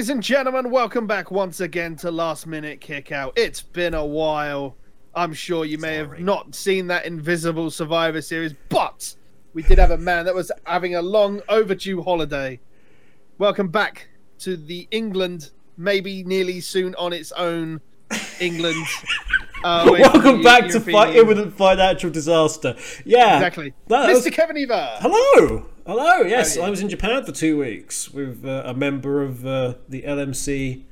Ladies and gentlemen, welcome back once again to Last Minute Kickout. It's been a while. I'm sure you may have not seen that Invisible Survivor series, but we did have a man that was having a long overdue holiday. Welcome back to the England, maybe nearly soon on its own England. Uh, Welcome back to European fight Union. imminent financial disaster. Yeah, Exactly. That Mr. was- Kevin Eva. Hello, hello. Yes, How are you? I was in Japan for two weeks with uh, a member of uh, the LMC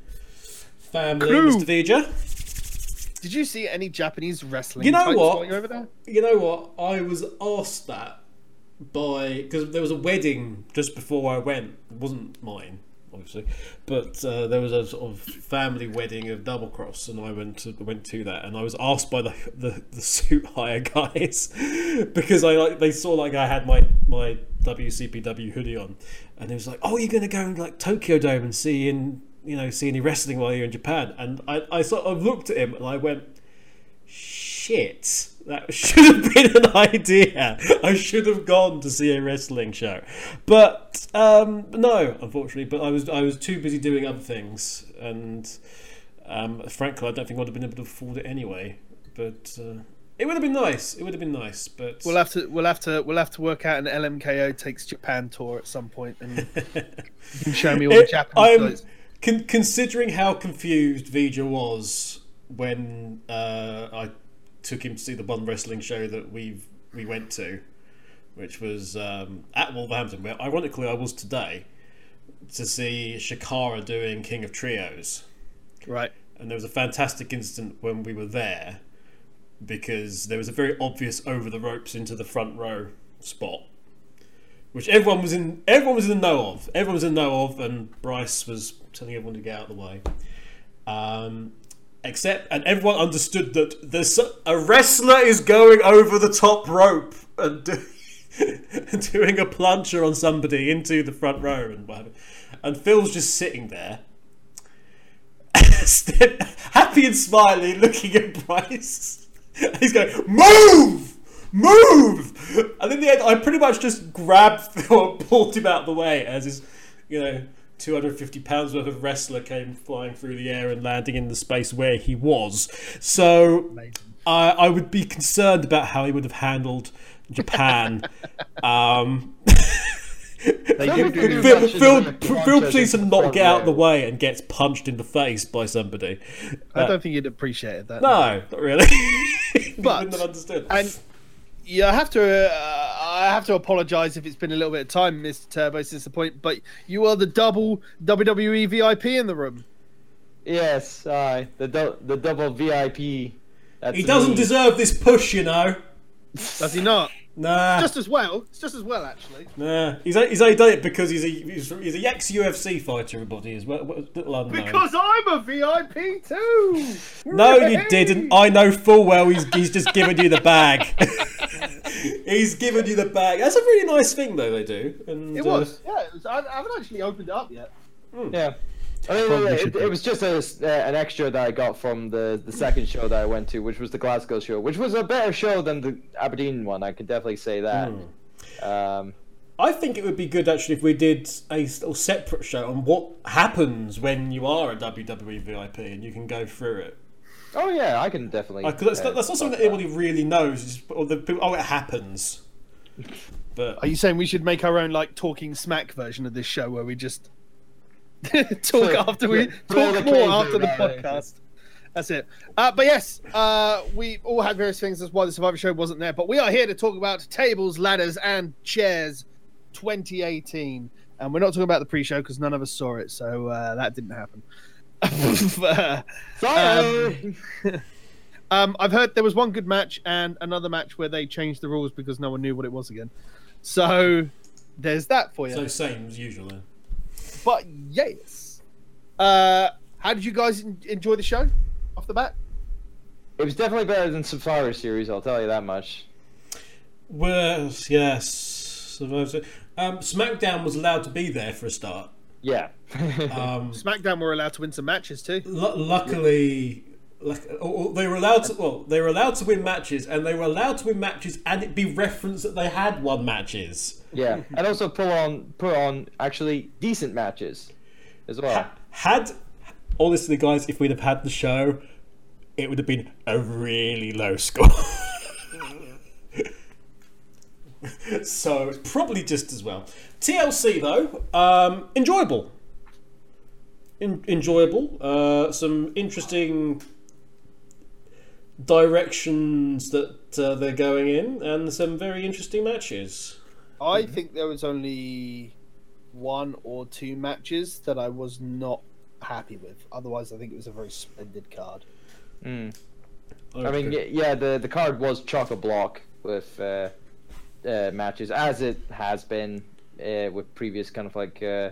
family, Crew. Mr. Vija. Did you see any Japanese wrestling? You know fights what? while you were over there? You know what? I was asked that by because there was a wedding just before I went. It wasn't mine, obviously, but uh, there was a sort of family wedding of double cross, and I went to went to that, and I was asked by the the, the suit hire guys because I like they saw like I had my my WCPW hoodie on, and it was like, oh, you're gonna go and like Tokyo Dome and see in you know see any wrestling while you're in Japan, and I I sort of looked at him and I went shit. That should have been an idea. I should have gone to see a wrestling show, but um, no, unfortunately. But I was I was too busy doing other things, and um, frankly, I don't think I'd have been able to afford it anyway. But uh, it would have been nice. It would have been nice. But We'll have to we'll have to we'll have to work out an LMKO takes Japan tour at some point and you can show me all the Japanese I'm con- considering how confused Vija was when uh, I took him to see the one wrestling show that we we went to, which was um, at Wolverhampton, where ironically I was today to see Chikara doing King of Trios, Right. and there was a fantastic incident when we were there because there was a very obvious over the ropes into the front row spot which everyone was in everyone was in the know of. Everyone was in the know of, and Bryce was telling everyone to get out of the way. Um, except, and everyone understood that there's a wrestler is going over the top rope and do, doing a plunger on somebody into the front row and whatever. And Phil's just sitting there, happy and smiling, looking at Bryce. He's going, move! Move! And in the end, I pretty much just grabbed Phil and pulled him out of the way as his, you know, 250 pounds worth of wrestler came flying through the air and landing in the space where he was. So I, I would be concerned about how he would have handled Japan. um, They do do Phil, Phil, punches to not get out of the way and gets punched in the face by somebody. I don't think you'd appreciate that. No, not really. You But- wouldn't have understood. And yeah, I have to uh, I have to apologise if it's been a little bit of time, Mr. Turbo, since the point. But you are the double WWE VIP in the room. Yes, aye. The du- the double VIP. That's he doesn't me. deserve this push, you know. Does he not? Nah, Just as well. It's just as well, actually. nah. He's, he's only done it because he's a he's, he's a ex UFC fighter. Everybody is well, well, little unknown. Because I'm a VIP too. no, you didn't. I know full well he's he's just given you the bag. he's given you the bag. That's a really nice thing, though. They do. And, It uh, was. Yeah, it was. I, I haven't actually opened it up yet. Yeah. I mean, Probably it, it was just a, uh, an extra that I got from the, the second show that I went to, which was the Glasgow show, which was a better show than the Aberdeen one. I can definitely say that. Hmm. Um, I think it would be good actually if we did a little separate show on what happens when you are a WWE VIP and you can go through it. oh yeah, I can definitely. Because that's, uh, that's not something talk that anybody really knows. It's, or the, people- oh, it happens. But Are you saying we should make our own like talking smack version of this show where we just talk Yeah, after we yeah, talk more after the around. podcast? That's it. Uh, but yes, uh, we all had various things. That's why the Survivor Show wasn't there. But we are here to talk about tables, ladders, and chairs 2018. And we're not talking about the pre-show because none of us saw it, so uh, that didn't happen. Uh, Sorry. um, I've heard there was one good match and another match where they changed the rules because no one knew what it was again. So there's that for you. so same as usual. Then. But yes, uh, how did you guys enjoy the show off the bat? it was definitely better than Survivor Series. I'll tell you that much. Well, yes. Survivor- Um, SmackDown was allowed to be there for a start. Yeah. Um, SmackDown were allowed to win some matches too. lu luckily, luck- or- or they were allowed to. Well, they were allowed to win matches, and they were allowed to win matches, and it be referenced that they had won matches. Yeah, and also put on put on actually decent matches as well. Ha- had honestly, guys, if we'd have had the show, it would have been a really low score. so probably just as well. TLC though, um, enjoyable. En- enjoyable. Uh, some interesting directions that uh, they're going in, and some very interesting matches. I think there was only one or two matches that I was not happy with. Otherwise, I think it was a very splendid card. Mm. I mean, yeah, the the card was chock a block with uh, uh, matches, as it has been uh, with previous kind of like uh,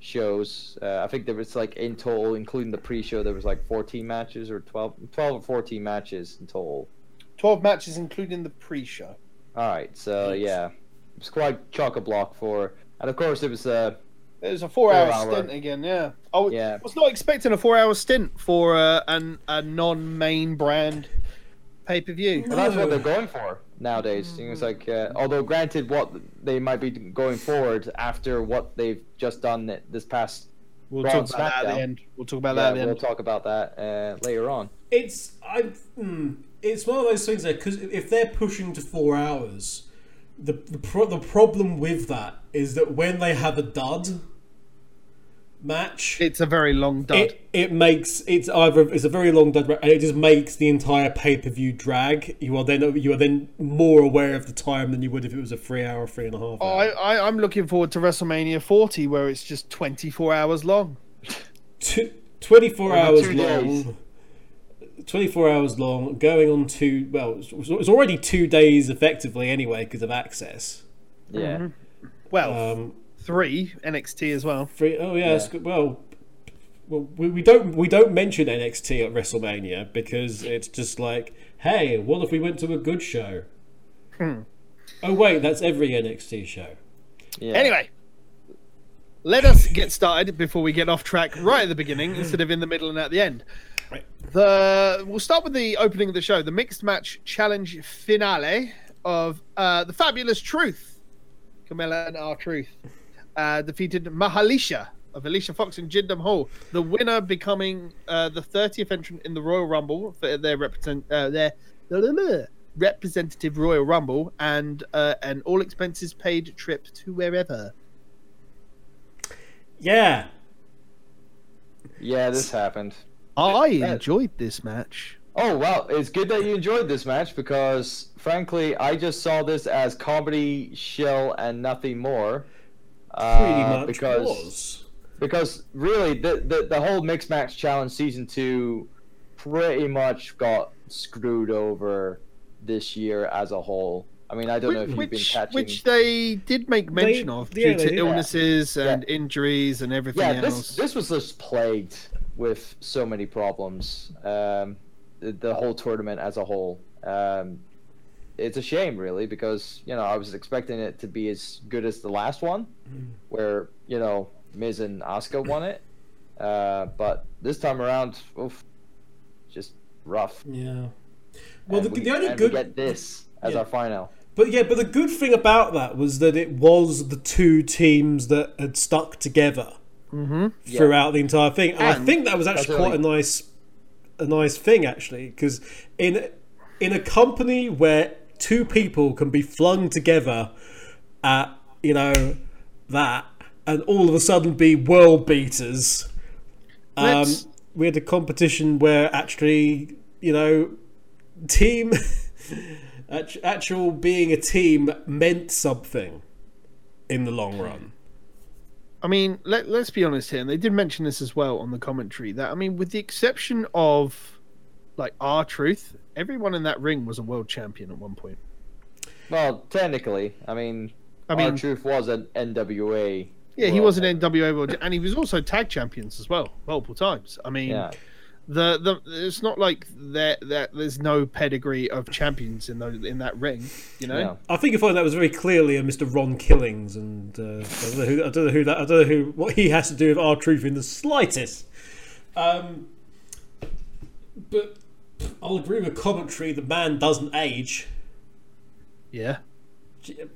shows. Uh, I think there was like in total, including the pre-show, there was like 14 matches or 12, 12 or 14 matches in total. Twelve matches, including the pre-show. All right, so yeah, it was quite chock a block for, and of course it was a. It was a four-hour Four-hour. stint again. Yeah, I w- Yeah. was not expecting a four-hour stint for uh, an a non-main brand pay-per-view. But that's what they're going for nowadays. It's like, uh, although granted, what they might be going forward after what they've just done this past. We'll talk and about that at the end. We'll talk about Yeah, that at the we'll end. talk about that uh, later on. It's I. Mm, it's one of those things there because if they're pushing to four hours, the the, pro- the problem with that is that when they have a dud match, It's a very long dud. it it makes it's either it's a very long dud and it just makes the entire pay per view drag. You are then you are then more aware of the time than you would if it was a three hour, three and a half. Oh. I, I, I'm looking forward to WrestleMania 40, where it's just 24 hours long. Tw- 24 hours two long. days. 24 hours long, going on two. Well, it's- it's already two days effectively anyway because of access. Yeah. Well, Um, three NXT as well. Free, oh yeah, it's good. well, well, we, we don't we don't mention NXT at WrestleMania because it's just like, hey, what if we went to a good show? Oh wait, that's every NXT show. yeah. Anyway, let us get started before we get off track right at the beginning instead of in the middle and at the end. Right. The we'll start with the opening of the show, the mixed match challenge finale of uh, the Fabulous Truth, Carmella and R-Truth, uh, defeated Mahalicia of Alicia Fox and Jinder Hall. The winner becoming uh, the 30th entrant in the Royal Rumble for their represent uh, their representative Royal Rumble and uh, an all expenses paid trip to wherever. Yeah, Yeah, this happened. I enjoyed this match. Oh well, it's good that you enjoyed this match because, frankly, I just saw this as comedy, shell, and nothing more. Uh, pretty much because was. because really the, the the whole mixed match challenge season two pretty much got screwed over this year as a whole. I mean, I don't know if you've been Which, catching. which they did make mention of due they to did. illnesses and Yeah. injuries and everything yeah, this else. this was just plagued with so many problems. Um, the, the whole tournament as a whole. Um, it's a shame, really, because you know I was expecting it to be as good as the last one, where you know Miz and Asuka won it. Uh, but this time around, oof, just rough. Yeah. Well, the, we, the only good we get this as Yeah. our final. But yeah, but the good thing about that was that it was the two teams that had stuck together throughout the entire thing, and, I think that was actually quite a nice, a nice thing actually, because in in a company where two people can be flung together at you know that, and all of a sudden be world beaters. Um, we had a competition where actually, you know, team actual being a team meant something in the long run. I mean, let, let's be honest here, and they did mention this as well on the commentary that I mean, with the exception of like R-Truth, everyone in that ring was a world champion at one point. Well, technically, I mean, I mean, truth was an NWA. Yeah, he was an NWA world, and he was also tag champions as well, multiple times. I mean, Yeah. The the it's not like there that there's no pedigree of champions in those in that ring, you know. Yeah. I think you find that was very clearly a Mr. Ron Killings, and uh, I, don't know who, I don't know who that I don't know who what he has to do with R-Truth in the slightest. Um, but I'll agree with commentary. The man doesn't age. Yeah,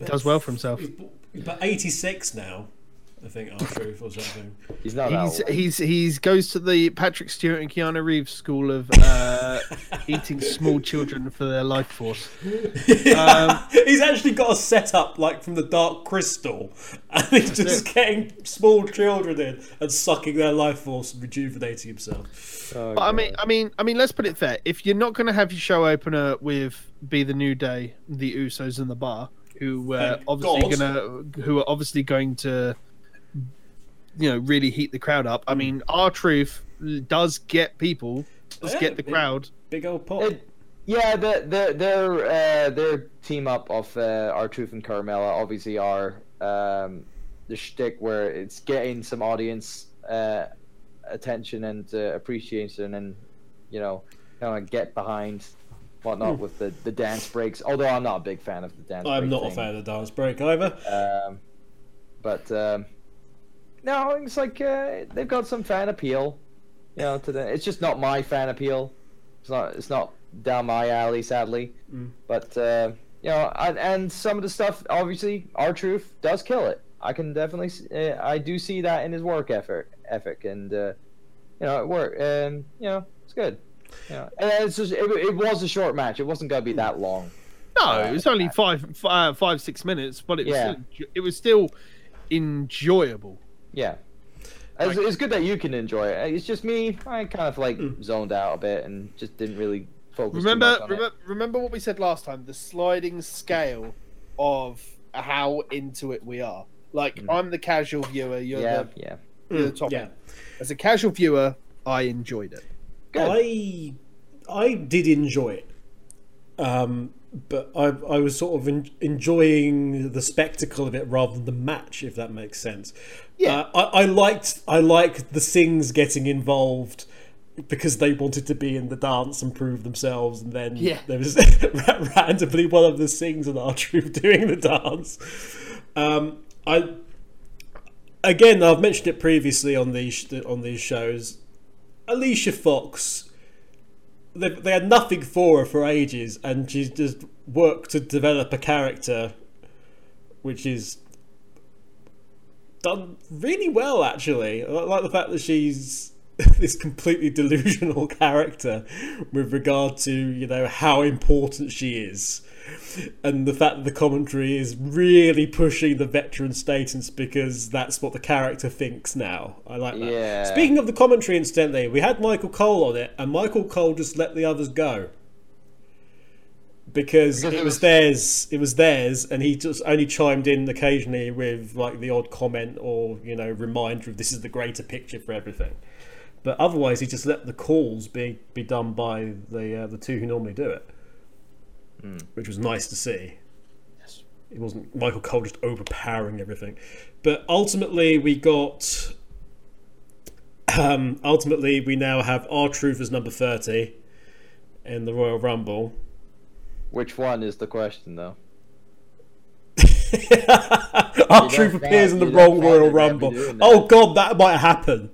does well for himself. He's, he's about eighty six now. I think, R-Truth or something. He's not He's that old. he's he's goes to the Patrick Stewart and Keanu Reeves school of uh, eating small children for their life force. Um, he's actually got a setup like from the Dark Crystal, and he's just getting small children in and sucking their life force and rejuvenating himself. Oh, But I mean, I mean, I mean, let's put it fair. If you're not going to have your show opener with "Be the New Day," the Usos in the bar, who uh, obviously God. gonna, who are obviously going to, you know, really heat the crowd up. I mean, R-Truth does get people, does Yeah, get the it- crowd. Big old pop. It, yeah, the the their uh, their team up of uh, R-Truth and Carmella obviously are um, the shtick where it's getting some audience uh, attention and uh, appreciation, and you know, kind of get behind whatnot with the, the dance breaks. Although I'm not a big fan of the dance. I'm break not a fan of the dance break either. Um, but um, no, it's like uh, they've got some fan appeal. You know, to the, it's just not my fan appeal. It's not. It's not down my alley, sadly. Mm. But uh, you know, and, and some of the stuff, obviously, R-Truth does kill it. I can definitely, uh, I do see that in his work effort, ethic, and uh, you know, it work. And you know, it's good. You know, and it's just, it, it was a short match. It wasn't gonna be that long. No, it was only five, f- uh, five, six minutes, but it was Yeah. still, it was still enjoyable. Yeah. It's, it's good that you can enjoy it. It's just me. I kind of like zoned out a bit and just didn't really focus. too Remember, much on it. remember, remember what we said last time? The sliding scale of how into it we are. Like Mm. I'm the casual viewer. You're Yeah, the yeah. you're the top. yeah. end. As a casual viewer, I enjoyed it. Good. I I did enjoy it, um, but I I was sort of en- enjoying the spectacle of it rather than the match, if that makes sense. Yeah. uh, I, I liked I liked the Singhs getting involved because they wanted to be in the dance and prove themselves, and then Yeah. there was randomly one of the Singhs and R-Truth doing the dance. Um, I again I've mentioned it previously on these on these shows. Alicia Fox, they, they had nothing for her for ages, and she's just worked to develop a character, which is done really well. Actually, I like the fact that she's this completely delusional character with regard to you know how important she is. And the fact that the commentary is really pushing the veteran status because that's what the character thinks now. I like that. Yeah. Speaking of the commentary, incidentally, we had Michael Cole on it, and Michael Cole just let the others go because, Because it it was was- theirs. It was theirs, and he just only chimed in occasionally with like the odd comment or you know reminder of this is the greater picture for everything. But otherwise, he just let the calls be be done by the uh, the two who normally do it, which was nice to see. Yes. It wasn't Michael Cole just overpowering everything, but ultimately we got. Um, ultimately, we now have R-Truth as number thirty in the Royal Rumble. Which one is the question, though? R-Truth appears in the wrong Royal Rumble. Oh God, that might happen.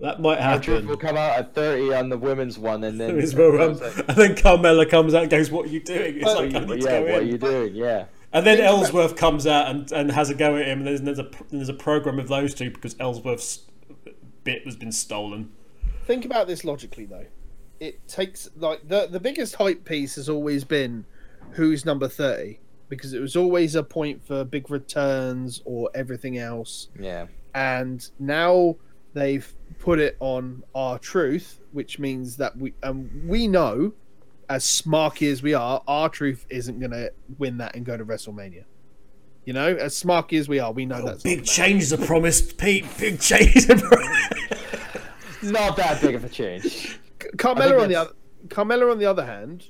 That might happen. truth will come out at 30 on the women's one, and then. It's Royal um, like, And then Carmella comes out and goes, What are you doing? It's Well, like, I need to yeah, go what are you doing? Yeah. And then Ellsworth comes out and, and has a go at him, and there's, there's a there's a program of those two because Ellsworth's bit has been stolen. Think about this logically, though. It takes like the the biggest hype piece has always been who's number thirty because it was always a point for big returns or everything else. Yeah. and now they've put it on R-Truth, which means that we um, we know, as smarky as we are, R-Truth isn't going to win that and go to WrestleMania. You know, as smarky as we are, we know Oh, that's big not gonna changes are promised, Pete. Big changes are promised. Not that big of a change. Carmella on the other, Carmella on the other hand,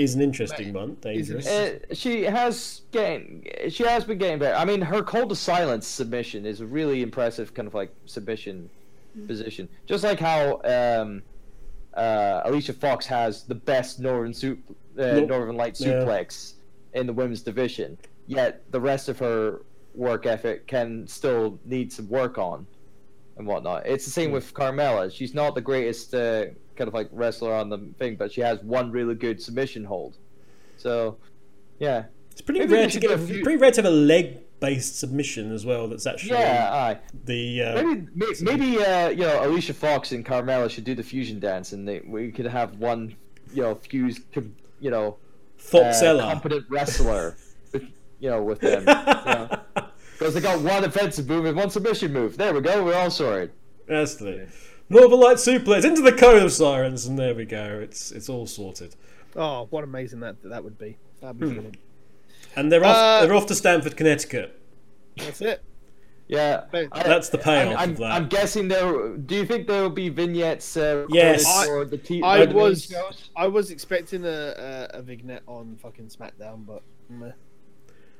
Is an interesting one. Is Dangerous. Uh, she has getting, she has been getting better. I mean, her Code of Silence submission is a really impressive kind of like submission position. Just like how um, uh, Alicia Fox has the best Northern soup, uh, Nope. Northern Light Yeah. suplex in the women's division. Yet the rest of her work ethic can still need some work on and whatnot. It's the same with Carmella. She's not the greatest uh, kind of like wrestler on the thing, but she has one really good submission hold. So, yeah, It's pretty Maybe rare to get. a few- Pretty rare to have a leg based submission as well. That's actually Yeah, aye. the uh, Maybe may- maybe uh, you know Alicia Fox and Carmella should do the fusion dance, and they, we could have one you know fused you know uh, Foxella. competent wrestler, with, you know, with them. Because they got one offensive move and one submission move. There we go. We're all sorted. That's the Northern Light suplex into the Code of Silence, and there we go. It's it's all sorted. Oh, what amazing that that would be. That'd be brilliant. And they're off. Uh, they're off to Stamford, Connecticut. That's it. Yeah, I- That's the payoff I'm, of that. I'm guessing there. Do you think there will be vignettes? Uh, Yes. recorded for the t- I was shows? I was expecting a, a, a vignette on fucking SmackDown, but meh.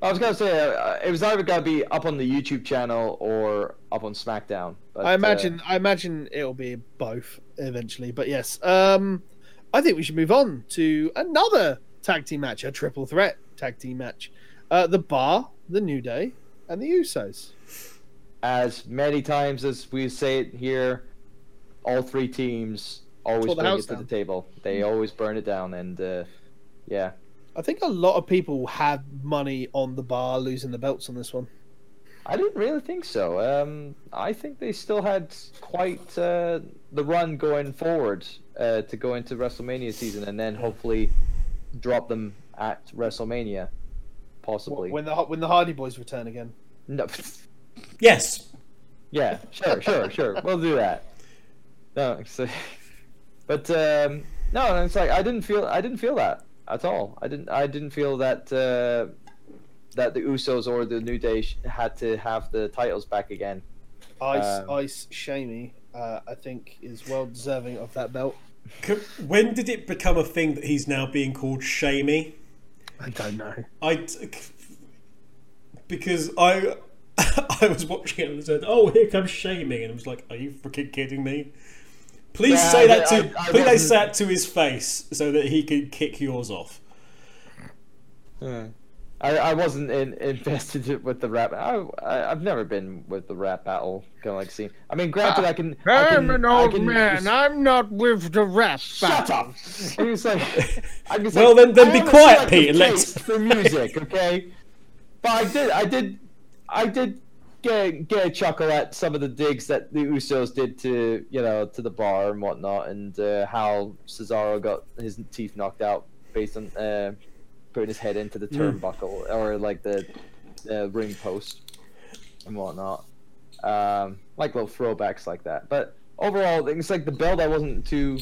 I was gonna say uh, it was either gonna be up on the YouTube channel or up on SmackDown. But, I uh, imagine I imagine it'll be both eventually. But yes, um, I think we should move on to another tag team match, a triple threat tag team match. Uh, the Bar, the New Day, and the Usos. as many times as we say it here, all three teams always bring it to down. the table. They always burn it down, and uh, yeah, I think a lot of people had money on the Bar losing the belts on this one. I didn't really think so. Um, I think they still had quite uh, the run going forward uh, to go into WrestleMania season, and then hopefully drop them at WrestleMania, possibly. When the when the Hardy Boys return again. No, Yes. yeah, sure, sure, sure. We'll do that. No, so, but um, no, it's like I didn't feel I didn't feel that at all. I didn't I didn't feel that uh, that the Usos or the New Day sh- had to have the titles back again. Ice Um, Ice Shamey, uh, I think, is well deserving of that belt. C- When did it become a thing that he's now being called Shamey? I don't know. I because I I was watching it and said, "Oh, here comes shaming," and I was like, "Are you freaking kidding me?" Please Yeah, say that to I- I please wasn't- say that to his face so that he can kick yours off. Hmm. I, I wasn't in, invested with the rap. I, I I've never been with the rap battle kind of like scene. I mean, granted, I can. I I'm can- an old can man. res- I'm not with the rap. Shut battle. up! And he was like, I was Well, like, then- then I be quiet, Pete, and let's- for music, okay? But I did, I did, I did get get a chuckle at some of the digs that the Usos did to you know to the bar and whatnot, and uh, how Cesaro got his teeth knocked out based on uh, putting his head into the turnbuckle or like the uh, ring post and whatnot. Um, like little throwbacks like that. But overall, it's like the build I wasn't too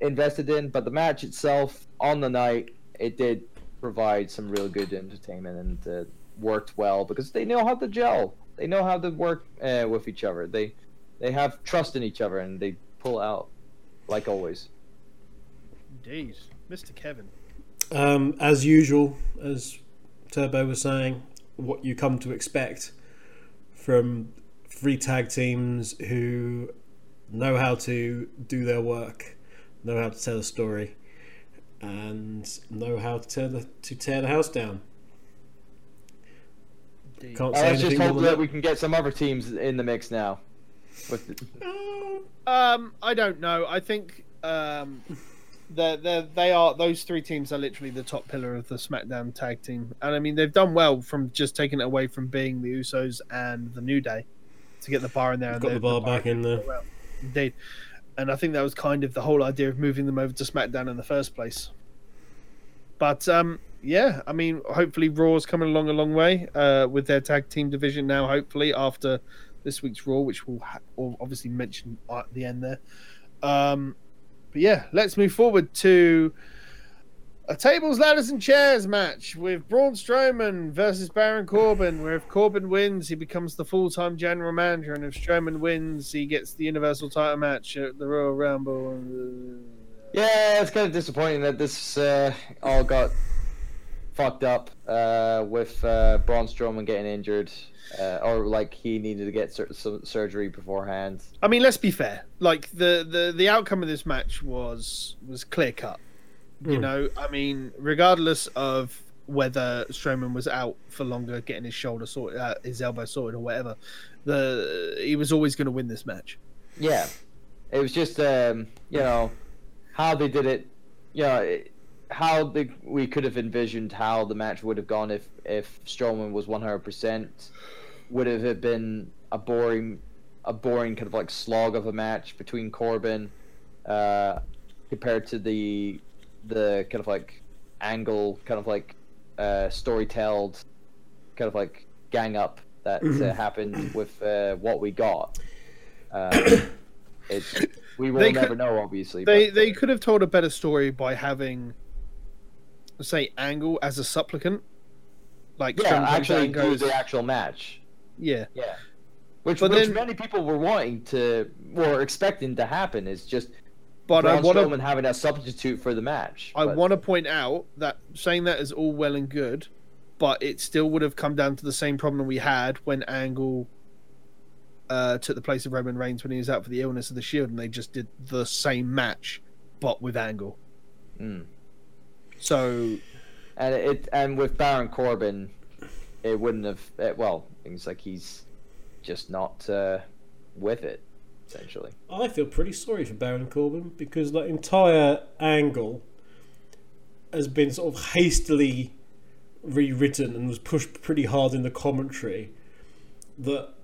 invested in, but the match itself on the night it did provide some real good entertainment and uh, worked well because they know how to gel. They know how to work uh, with each other. They they have trust in each other and they pull out like always. Indeed, Mr. Kevin. Um, as usual, as Turbo was saying, what you come to expect from three tag teams who know how to do their work, know how to tell a story, and know how to tear the, to tear the house down. Indeed. Can't say let's just hope that that. we can get some other teams in the mix now. With the, Um, I don't know. I think um, they they they are those three teams are literally the top pillar of the SmackDown tag team, and I mean they've done well from just taking it away from being the Usos and the New Day to get the bar in there. and Got the bar back in there. Well, indeed, and I think that was kind of the whole idea of moving them over to SmackDown in the first place. But um, yeah, I mean, hopefully Raw's coming along a long way uh, with their tag team division now. Hopefully after this week's Raw, which we'll, ha- we'll obviously mention at the end there. Um, but yeah, let's move forward to a tables, ladders, and chairs match with Braun Strowman versus Baron Corbin. Where if Corbin wins, he becomes the full-time general manager, and if Strowman wins, he gets the Universal Title match at the Royal Rumble. Yeah, it's kind of disappointing that this uh, all got fucked up uh, with uh, Braun Strowman getting injured, uh, or like he needed to get sur- some surgery beforehand. I mean, let's be fair. Like the the the outcome of this match was was clear cut. You Hmm. know, I mean, regardless of whether Strowman was out for longer, getting his shoulder sorted, uh, his elbow sorted, or whatever, the he was always going to win this match. Yeah, it was just um, you know how they did it. You know, it, how the we could have envisioned how the match would have gone if if Strowman was one hundred percent. Would have it been a boring, a boring kind of like slog of a match between Corbin, uh, compared to the the kind of like angle, kind of like uh, storytelled, kind of like gang up that uh, happened with uh, what we got. Uh, it's we will They never could- know, obviously. They but, they could have told a better story by having, say, Angle as a supplicant. Like yeah, Strowman actually and do goes, the actual match. yeah. Yeah. Which, But which then- many people were wanting to, were expecting to happen. Is just But I want to Strowman having a substitute for the match. I but- want to point out that saying that is all well and good, but it still would have come down to the same problem we had when Angle uh, took the place of Roman Reigns when he was out for the illness of the Shield, and they just did the same match, but with Angle. Mm. So and it and with Baron Corbin, it wouldn't have. It, well, things like he's just not uh, with it, essentially. I feel pretty sorry for Baron Corbin because that entire angle has been sort of hastily rewritten and was pushed pretty hard in the commentary. That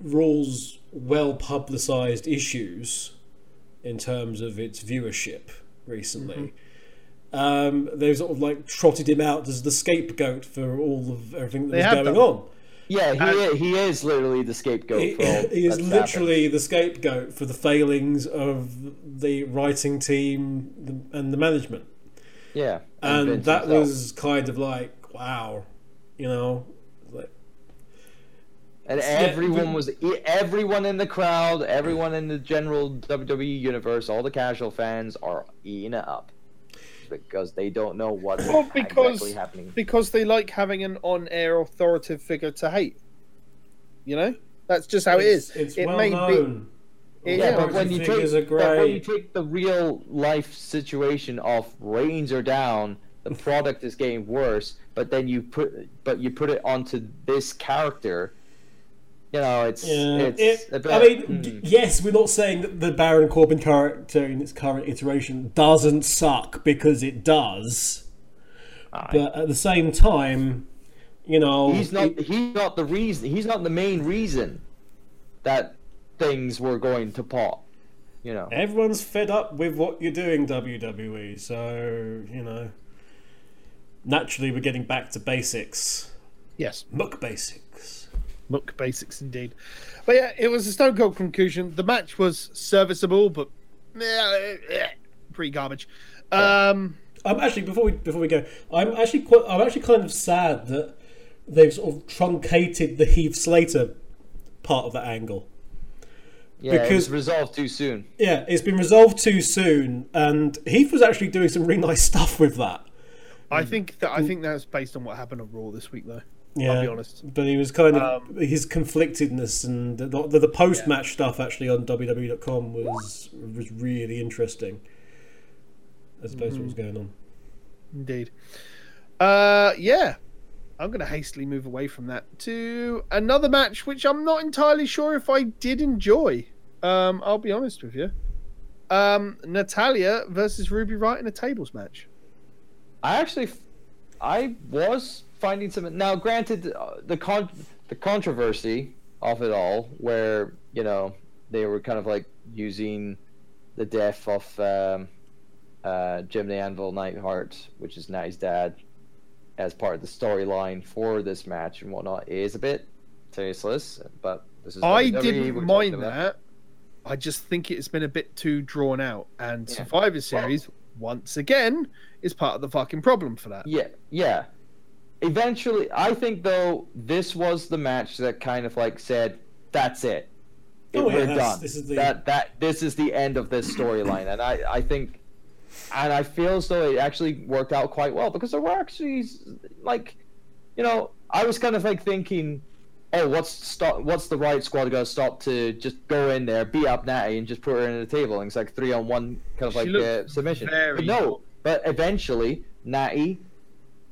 Raw's well publicized issues in terms of its viewership recently. Um, they've sort of like trotted him out as the scapegoat for all of everything that They was going done. on. Yeah, he Uh, i- he is literally the scapegoat. He, for he is that's literally the scapegoat for the failings of the writing team and the management. Yeah, And Vince that himself. was kind of like, wow, you know, like, And everyone was everyone in the crowd, everyone in the general WWE universe, all the casual fans are eating it up because they don't know what's Well, because- exactly happening. because they like having an on-air authoritative figure to hate, you know, that's just how it it's, it's it well may known. be. it- Yeah, yeah, but when you take figures are when you take the real life situation of ratings are down, the product is getting worse, but then you put but you put it onto this character. You know, it's Yeah, it's it- a bit, I mean, mm. yes, we're not saying that the Baron Corbin character in its current iteration doesn't suck because it does, Aye. but at the same time, you know, he's not it- he's not the reason he's not the main reason that things were going to pop you know everyone's fed up with what you're doing, WWE. So you know, naturally, we're getting back to basics, yes. muck basics. Muck basics indeed. But yeah, it was a Stone Cold conclusion. The match was serviceable, but eh, eh, pretty garbage. Um, I'm actually before we before we go, I'm actually quite I'm actually kind of sad that they've sort of truncated the Heath Slater part of that angle. yeah it because- was resolved too soon Yeah, it's been resolved too soon, and Heath was actually doing some really nice stuff with that. I think that I think that's based on what happened on Raw this week, though. Yeah, be honest. but he was kind of Um, his conflictedness and the, the, the post match stuff actually on WWE.com was was really interesting. As opposed to what was Mm-hmm. going on. Indeed. Uh, yeah. I'm going to hastily move away from that to another match, which I'm not entirely sure if I did enjoy. Um, I'll be honest with you. Um, Natalya versus Ruby Riott in a tables match. i actually I was finding some now granted uh, the con the controversy of it all where you know they were kind of like using the death of um uh jim the anvil Neidhart, which is Natty's dad as part of the storyline for this match and whatnot is a bit tasteless, but this is I WWE, didn't mind that. I just think it's been a bit too drawn out, and Yeah. Survivor Series once again is part of the fucking problem for that. Yeah, yeah. Eventually, I think though this was the match that kind of like said, "That's it, Oh, we're that's- done. this is the- That that this is the end of this storyline." and I I think, and I feel as though it actually worked out quite well because there were actually like, you know, I was kind of like thinking. Oh, what's stop? What's the Riott Squad gonna stop to just go in there, beat up Natty, and just put her in the table? And it's like three on one kind of She like uh, submission. But no, but eventually Natty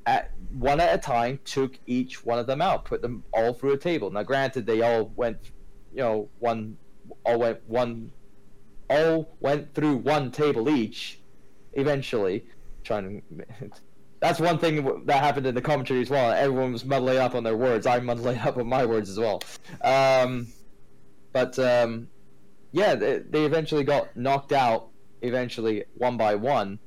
at one at a time took each one of them out, put them all through a table. Now, granted, they all went, you know, one, all went one, all went through one table each, eventually. trying to. That's one thing that happened in the commentary as well. Everyone was muddling up on their words. I'm muddling up on my words as well. Um, but um, yeah, they, they eventually got knocked out. Eventually, one by one,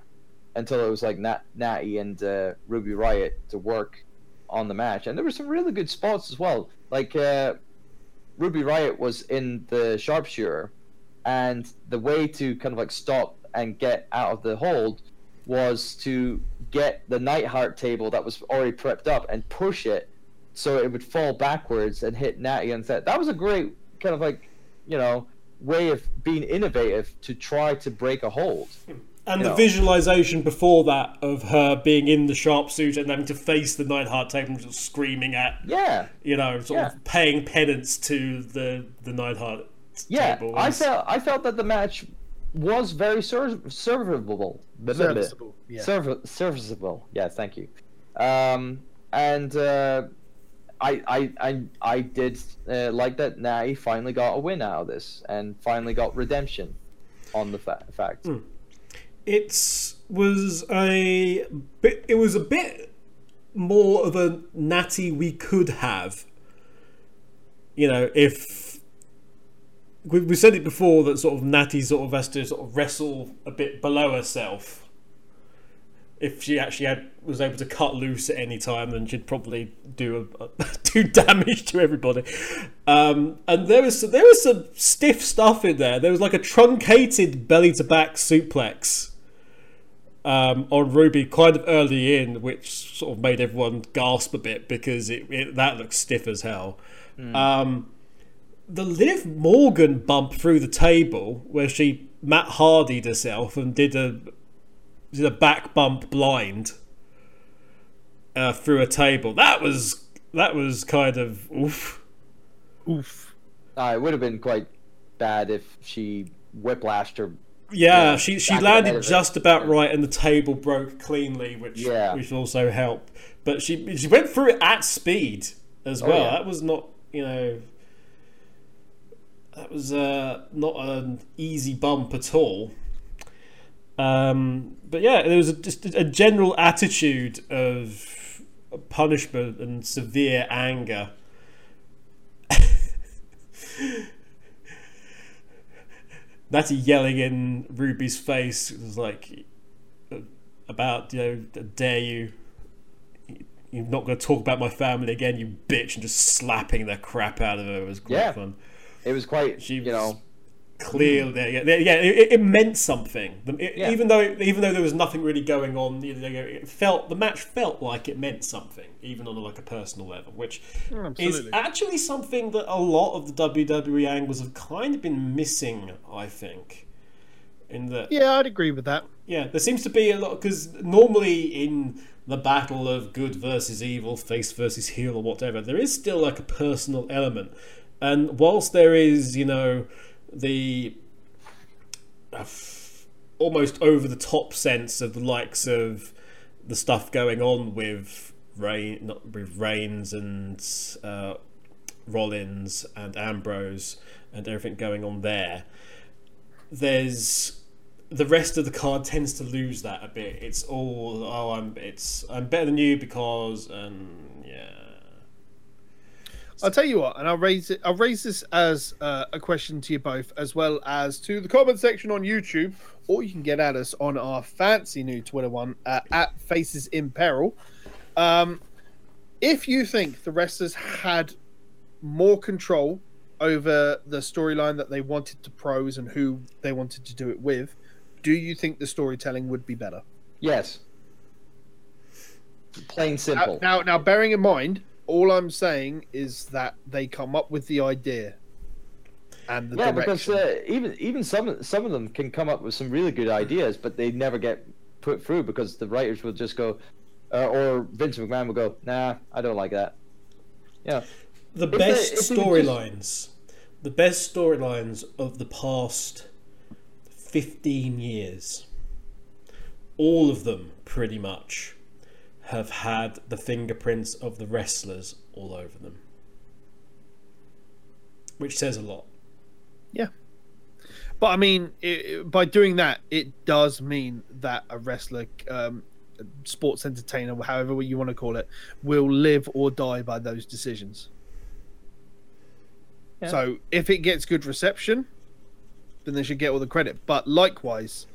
until it was like Nat, Natty and uh, Ruby Riott to work on the match, and there were some really good spots as well. Like uh, Ruby Riott was in the sharpshooter, and the way to kind of like stop and get out of the hold was to get the Neidhart table that was already prepped up and push it so it would fall backwards and hit Natty on set. That was a great kind of like, you know, way of being innovative to try to break a hold. And You the know. visualization before that of her being in the sharp suit and having to face the Neidhart table and just screaming at, Yeah. you know, sort Yeah. of paying penance to the the Neidhart Yeah, table. I felt I felt that the match was very ser- servable. Serviceable. Yeah. Serv- serviceable. Yeah, thank you. Um, and uh, I, I, I, I did uh, like that. Natty finally got a win out of this, and finally got redemption on the fa- fact. Hmm. It was a bit it was a bit more of a natty we could have. You know if we, we said it before that sort of natty sort of has to sort of wrestle a bit below herself. If she actually had was able to cut loose at any time then she'd probably do a, do damage to everybody. Um, and there was there was some stiff stuff in there. There was like a truncated belly to back suplex um, on Ruby kind of early in, which sort of made everyone gasp a bit because it, it that looks stiff as hell. Um, the Liv Morgan bump through the table where she Matt Hardy'd herself and did a did a back bump blind uh, through a table. That was that was kind of oof. Oof. Uh, it would have been quite bad if she whiplashed her. Yeah, Yeah, she she back of the head landed just about right, and the table broke cleanly, which Yeah. which also helped. But she she went through it at speed as well. yeah. That was not you know that was uh, not an easy bump at all. Um, but yeah, there was a, just a general attitude of punishment and severe anger. Natty yelling in Ruby's face It was like about you know dare you you're not going to talk about my family again you bitch and just slapping the crap out of her was great Yeah. fun It was quite, She you know, clearly yeah, hmm. yeah, yeah it, it meant something it- Yeah. even though even though there was nothing really going on it felt the match felt like it meant something even on like a personal level which oh, is actually something that a lot of the WWE angles have kind of been missing I think in that Yeah, I'd agree with that. yeah, there seems to be a lot because normally in the battle of good versus evil, face versus heel, or whatever, there is still like a personal element. And whilst there is, you know, the uh, almost over the top sense of the likes of the stuff going on with Rain, not with Reigns and uh, Rollins and Ambrose and everything going on there, there's the rest of the card tends to lose that a bit. It's all oh I'm it's I'm better than you because and yeah. I'll tell you what, and I'll raise it. I'll raise this as uh, a question to you both, as well as to the comment section on YouTube, or you can get at us on our fancy new Twitter one uh, at Faces in Peril. Um, if you think the wrestlers had more control over the storyline that they wanted to prose and who they wanted to do it with, do you think the storytelling would be better? yes. Plain Now, simple. now, now, bearing in mind, all I'm saying is that they come up with the idea and the yeah, because uh, even even some some of them can come up with some really good ideas, but they never get put through because the writers will just go, uh, or Vince McMahon will go, "Nah, I don't like that." Yeah, The they- best if they could storylines, the best storylines of the past fifteen years, all of them pretty much have had the fingerprints of the wrestlers all over them, which says a lot. Yeah. But I mean, it, by doing that, it does mean that a wrestler, um, sports entertainer, however you want to call it, will live or die by those decisions. Yeah. So if it gets good reception, then they should get all the credit. But likewise,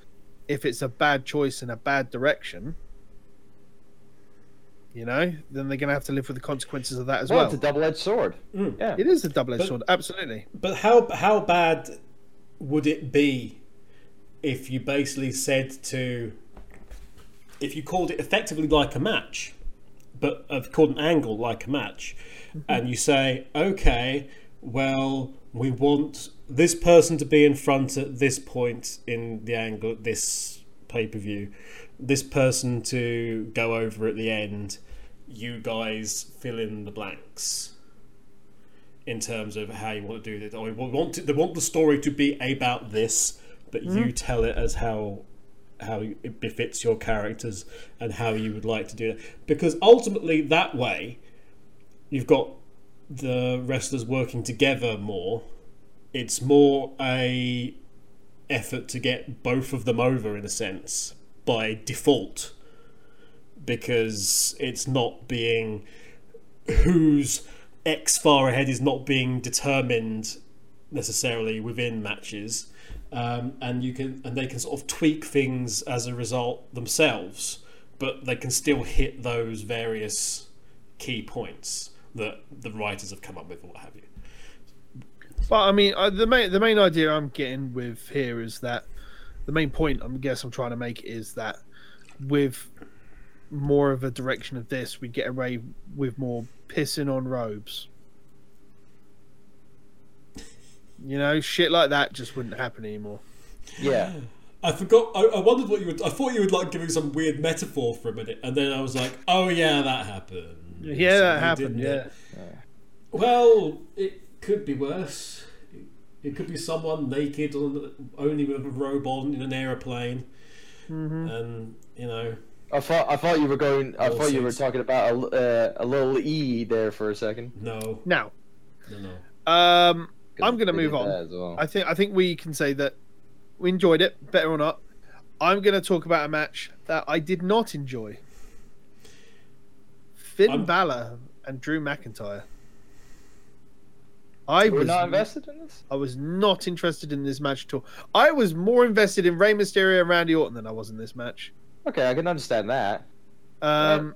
if it's a bad choice in a bad direction, you know, then they're going to have to live with the consequences of that as well, well. it's a double-edged sword. Mm. Yeah. It is a double-edged But- sword, absolutely. But how how bad would it be if you basically said to if you called it effectively like a match, but uh, called an angle like a match, and you say, okay, well, we want this person to be in front at this point in the angle at this pay per view, this person to go over at the end. You guys fill in the blanks in terms of how you want to do this. We want to, they want the story to be about this, but you mm-hmm. tell it as how how it befits your characters and how you would like to do it. Because ultimately, that way, you've got the wrestlers working together more. It's more a effort to get both of them over in a sense by default because it's not being who's X far ahead is not being determined necessarily within matches, um, and you can and they can sort of tweak things as a result themselves, but they can still hit those various key points that the writers have come up with, or what have you. But I mean, uh, the main the main idea I'm getting with here is that the main point I guess I'm trying to make is that with more of a direction of this, we get away with more pissing on robes. You know, shit like that just wouldn't happen anymore. Yeah. I forgot. I, I wondered what you would. I thought you would like giving some weird metaphor for a minute, and then I was like, "Oh yeah, that happened." Yeah, So that happened. Yeah. it? Well, it could be worse. It, it could be someone naked on only with a robe on in an aeroplane, Mm-hmm. and you know, I thought I thought you were going. I All thought you were talking about a, uh, a little e there for a second. no, Now, no, no. um, 'Cause I'm gonna move on. as well. I think I think we can say that we enjoyed it, better or not. I'm going to talk about a match that I did not enjoy. Finn I'm- Balor and Drew McIntyre. I We're was not invested in this. I was not interested in this match at all. I was more invested in Rey Mysterio and Randy Orton than I was in this match. Okay, I can understand that. Um,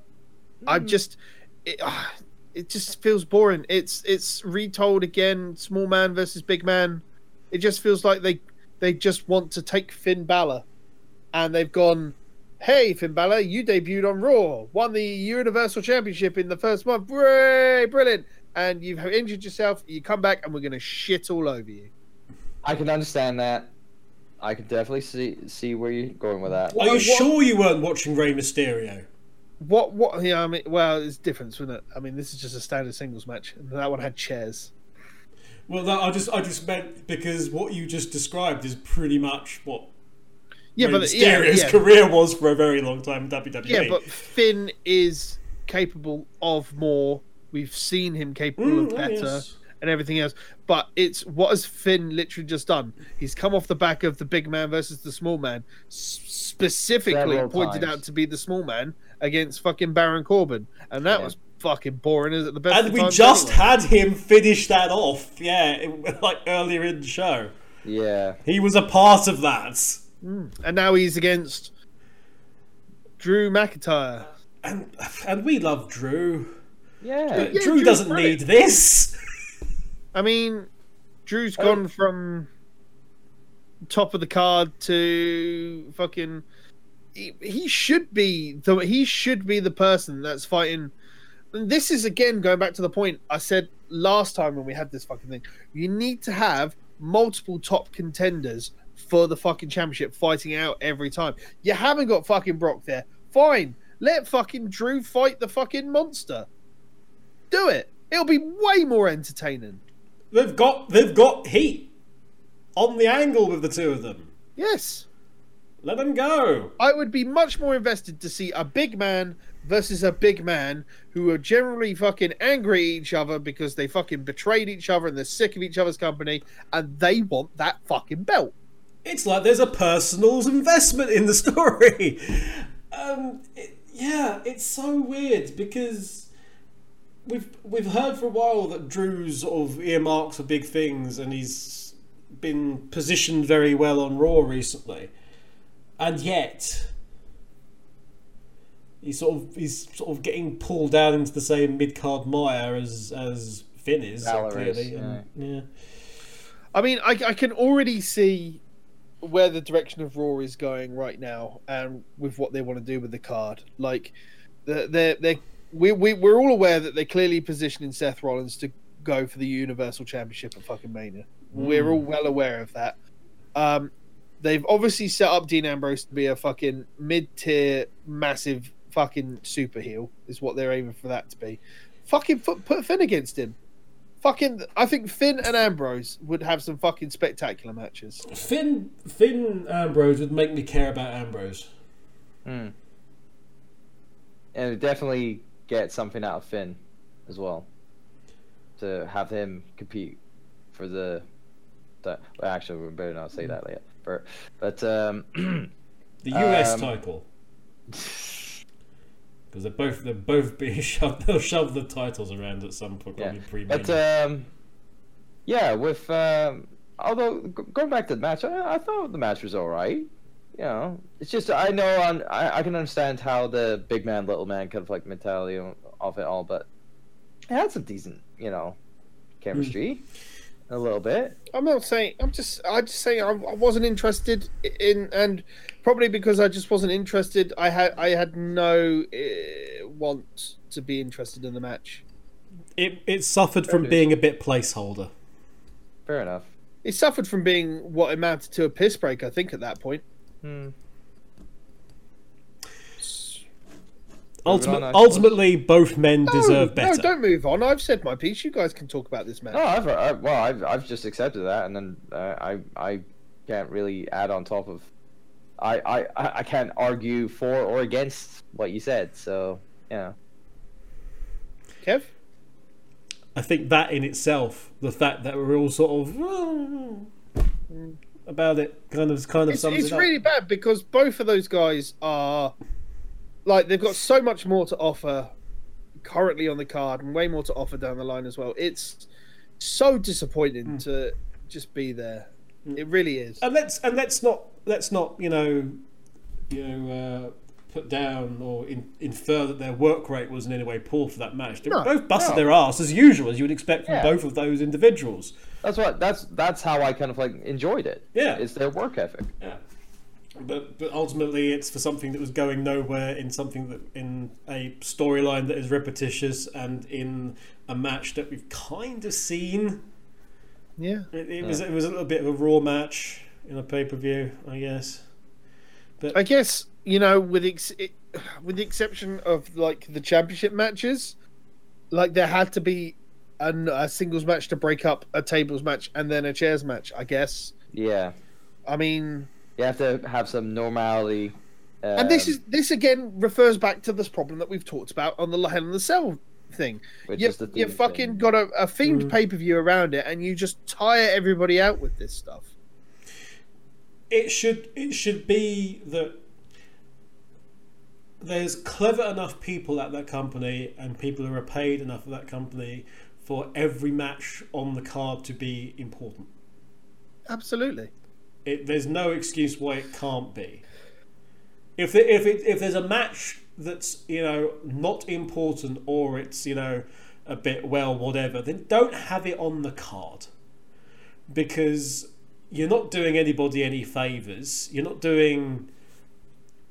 I Mm. just it, ah, it just feels boring. It's it's retold again, small man versus big man. It just feels like they they just want to take Finn Balor, and they've gone, "Hey, Finn Balor, you debuted on Raw, won the Universal Championship in the first month. Hooray, brilliant! And you've injured yourself. You come back, and we're gonna shit all over you." I can understand that. I can definitely see see where you're going with that. Are you what- sure you weren't watching Rey Mysterio? What what? Yeah, I mean, well, it's different, isn't it? I mean, this is just a standard singles match, and that one had chairs. Well, that, I just I just meant because what you just described is pretty much what Yeah, Rey but yeah, Mysterio's yeah. career was for a very long time in WWE. Yeah, but Finn is capable of more. We've seen him capable Mm, of better yes. and everything else. But it's what has Finn literally just done? He's come off the back of the big man versus the small man, specifically Several pointed times. out to be the small man against fucking Baron Corbin, and that Yeah. was fucking boring. Is it the best? and we just anyway. had him finish that off. Yeah, it- like earlier in the show, Yeah. he was a part of that. and now he's against Drew McIntyre. And and we love Drew. Yeah. But Yeah, Drew Drew's doesn't brilliant. need this. I mean, Drew's Oh. gone from top of the card to fucking. He, he should be the he should be the person that's fighting. And this is again going back to the point I said last time when we had this fucking thing. You need to have multiple top contenders for the fucking championship fighting out every time. You haven't got fucking Brock there. Fine, let fucking Drew fight the fucking monster. Do it. It'll be way more entertaining. They've got they've got heat on the angle with the two of them. Yes. Let them go. I would be much more invested to see a big man versus a big man who are generally fucking angry at each other because they fucking betrayed each other and they're sick of each other's company and they want that fucking belt. it's like there's a personal investment in the story. Um, it, yeah, it's so weird because we've we've heard for a while that Drew's sort of earmarks for big things, and he's been positioned very well on Raw recently, and yet he's sort of he's sort of getting pulled down into the same mid card mire as as Finn is Balor clearly. is, and- yeah. I mean, I, I can already see where the direction of Raw is going right now, and with what they want to do with the card. Like, they're they're, they're we we we're all aware that they're clearly positioning Seth Rollins to go for the Universal Championship at fucking Mania. We're all well aware of that. Um, they've obviously set up Dean Ambrose to be a fucking mid-tier, massive fucking super heel. Is what they're aiming for that to be. Fucking put, put Finn against him. Fucking, I think Finn and Ambrose would have some fucking spectacular matches. Finn Finn Ambrose would make me care about Ambrose. Hmm. And it definitely get something out of Finn as well. To have him compete for the. the well, actually, we better not say that yet. But, but um, The US Um, title. Because they're both they're both being shoved. They'll shove the titles around at some point, Yeah, probably but um, yeah, with um, although going back to the match, I, I thought the match was all right. You know, it's just I know on I, I can understand how the big man, little man kind of like mentality of it all, but it had some decent, you know, chemistry, a little bit. I'm not saying. I'm just. I just saying. I, I wasn't interested in, and probably because I just wasn't interested. I had. I had no uh, want to be interested in the match. it it suffered from Fair being a bit placeholder. Fair enough. It suffered from being what amounted to a piss break. I think at that point. Hmm. Ultimate, on, I suppose. ultimately, both men deserve better. No, don't move on. I've said my piece. You guys can talk about this match. No, I've, I, well, I've, I've just accepted that, and then uh, I I can't really add on top of. I, I, I I can't argue for or against what you said, so yeah. Kev. I think that in itself, the fact that we're all sort of about it, kind of kind of It's, sums it's it up. really bad because both of those guys are like they've got so much more to offer currently on the card and way more to offer down the line as well. It's so disappointing Hmm. to just be there. It really is. and let's and let's not let's not you know you know uh, put down or in, infer that their work rate was in any way poor for that match. They No, both busted no. their ass as usual, as you would expect from Yeah. both of those individuals. That's what that's that's how I kind of like enjoyed it. Yeah. it's their work ethic. Yeah. But but ultimately, it's for something that was going nowhere in something that in a storyline that is repetitious and in a match that we've kind of seen. Yeah. It, it was it was a little bit of a raw match in a pay per view, I guess. But I guess you know, with ex- it, with the exception of like the championship matches, like there had to be an, a singles match to break up a tables match and then a chairs match. I guess. Yeah, I mean, you have to have some normality. Um, and this is this again refers back to this problem that we've talked about on the Hell in the Cell thing. which You, is the you fucking thing. got a, a themed Mm. pay per view around it, and you just tire everybody out with this stuff. it should it should be that there's clever enough people at that company and people who are paid enough at that company for every match on the card to be important. Absolutely. It, there's no excuse why it can't be. If the, if it, if there's a match that's you know not important or it's you know a bit well whatever, then don't have it on the card because you're not doing anybody any favors. You're not doing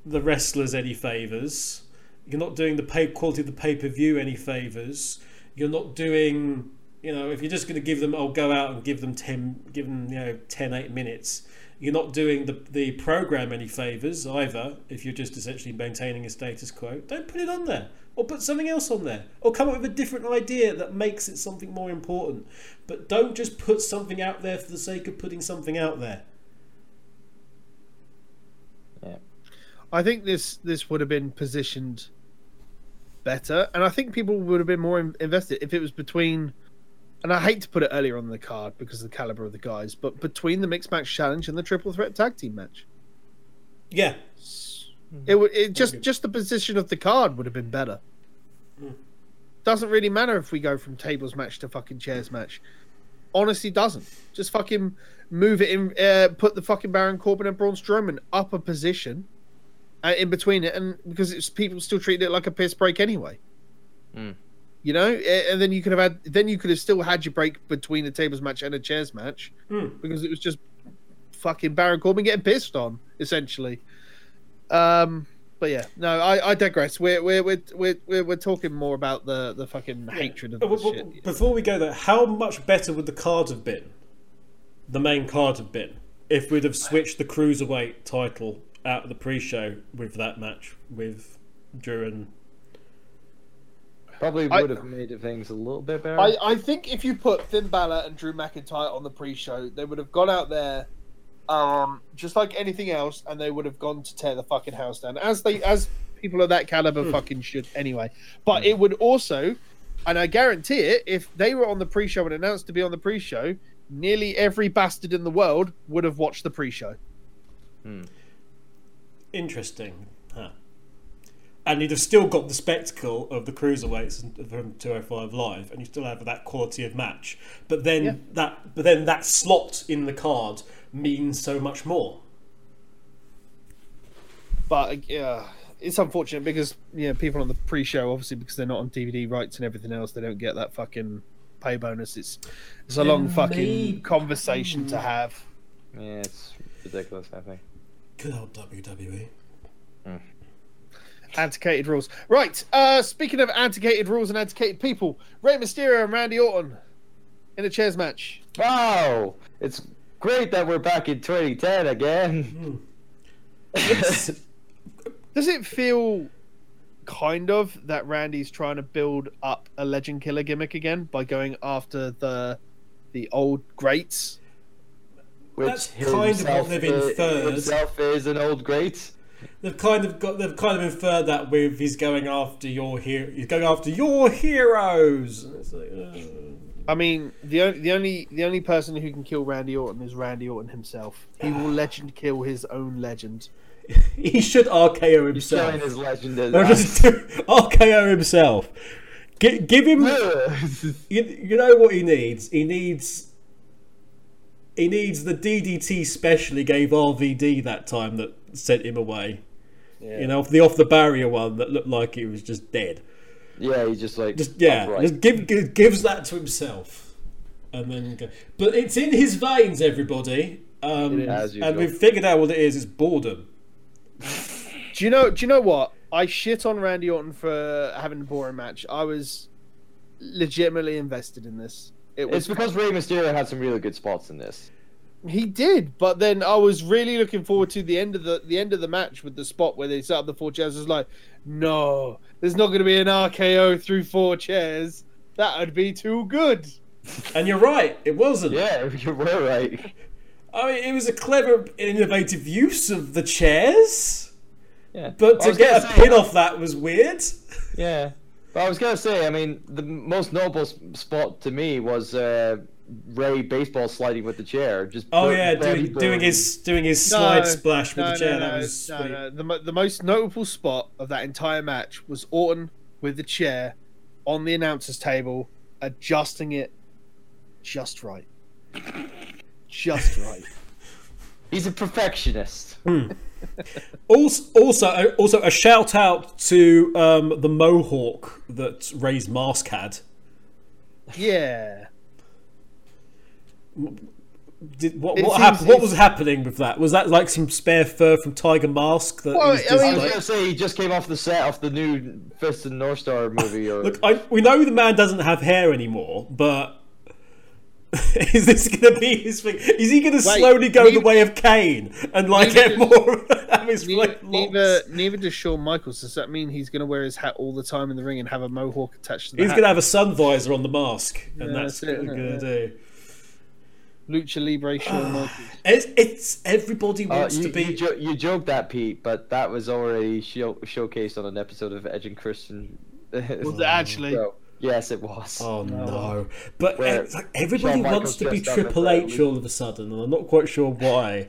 the wrestlers any favors. You're not doing the pay quality of the pay per view any favors. You're not doing you know if you're just going to give them oh go out and give them 10 give them you know 10 8 minutes you're not doing the the program any favors either if you're just essentially maintaining a status quo don't put it on there or put something else on there or come up with a different idea that makes it something more important but don't just put something out there for the sake of putting something out there I think this this would have been positioned better, and I think people would have been more in- invested if it was between and I hate to put it earlier on the card because of the caliber of the guys, but between the mixed match challenge and the triple threat tag team match, Yeah, it would it just just the position of the card would have been better. Doesn't really matter if we go from tables match to fucking chairs match. Honestly, doesn't. Just fucking move it in. Uh, put the fucking Baron Corbin and Braun Strowman up a position, uh, in between it, and because it's people still treated it like a piss break anyway. Mm. You know, and then you could have had, then you could have still had your break between a tables match and a chairs match Hmm. because it was just fucking Baron Corbin getting pissed on, essentially. Um, but yeah, no, I, I digress. We're we're, we're we're we're we're talking more about the the fucking hatred of Uh, this w- w- shit. Before we go there, how much better would the card have been? The main card have been if we'd have switched the cruiserweight title out of the pre-show with that match with Drew and Probably I- would have made things a little bit better. I, I think if you put Finn Balor and Drew McIntyre on the pre-show, they would have gone out there, um, just like anything else, and they would have gone to tear the fucking house down, as they as people of that caliber hmm. fucking should anyway. But hmm. it would also, and I guarantee it, if they were on the pre-show and announced to be on the pre-show, nearly every bastard in the world would have watched the pre-show. Hmm. Interesting. Huh. And you'd have still got the spectacle of the cruiserweights from 205 Live, and you still have that quality of match. But then Yeah. that, but then that slot in the card means so much more. But uh, yeah, it's unfortunate because you know people on the pre-show, obviously because they're not on DVD rights and everything else, they don't get that fucking pay bonus. It's it's a long Then fucking maybe- conversation to have. yeah, it's ridiculous. I think. Good old. WWE. Antiquated rules. Right. Uh speaking of antiquated rules and antiquated people, Rey Mysterio and Randy Orton in a chairs match. Wow, it's great that we're back in 2010 again. Does it feel kind of that Randy's trying to build up a legend killer gimmick again by going after the the old greats? Which That's kind of what himself they've inferred. Himself is an old great. They've kind of got. They've kind of inferred that with he's going after your hero. He's going after your heroes. It's like, uh, I mean, the only the only the only person who can kill Randy Orton is Randy Orton himself. He will legend kill his own legend. he should RKO He's himself. his legend. as- Or just do- RKO himself. Gi- give him. You, you know what he needs? He needs. He needs the DDT special he gave RVD that time that sent him away. You know, the off the barrier one that looked like he was just dead. yeah, he's just like Just yeah, upright. just give, give gives that to himself, and then go. But it's in his veins, everybody. Um, It is. And we've figured out what it is. It's boredom. Do you know? Do you know what? I shit on Randy Orton for having a boring match. I was legitimately invested in this. It was It's because Rey Mysterio had some really good spots in this. He did, but then I was really looking forward to the end of the the end of the match with the spot where they set up the four chairs. I was like, no, there's not going to be an RKO through four chairs. That would be too good. And you're right, it wasn't. Yeah, you were right. I mean, it was a clever, innovative use of the chairs, Yeah, but to get a say, pin off that was weird. Yeah, but I was gonna say, I mean, the most notable spot to me was uh, Rey baseball sliding with the chair. Just Oh bur- yeah, barely doing, doing his doing his slide No, splash with no, the chair. no, that no, was no, sweet. no. The, the most notable spot of that entire match was Orton with the chair on the announcer's table, adjusting it just right. Just right. He's a perfectionist. Also, also, also a shout out to um, the mohawk that Rey's mask had. Yeah. Did, what what, seems- happened, what was happening with that? Was that like some spare fur from Tiger Mask? That Well, was I just mean- I was gonna say he just came off the set of the new Fist and North Star movie. Or Look, I, we know the man doesn't have hair anymore, but is this going to be his thing? Is he going to slowly go neither- the way of Kane and like neither get more have his Neither, like, neither, locks? neither does Shawn Michaels. Does that mean he's going to wear his hat all the time in the ring and have a mohawk attached to the He's going to have a sun visor on the mask, and Yeah, that's, that's it, what we're going to do. Lucha Libre Shawn Michaels. It's, it's everybody Uh, wants you, to be. you, jo- you joked that, Pete, but that was already show- showcased on an episode of Edge and Christian. Was it actually? So, Yes, it was. Oh no! But Where eh, it's like everybody Shawn wants Michaels to be dressed up as Triple H all of a sudden, and I'm not quite sure why.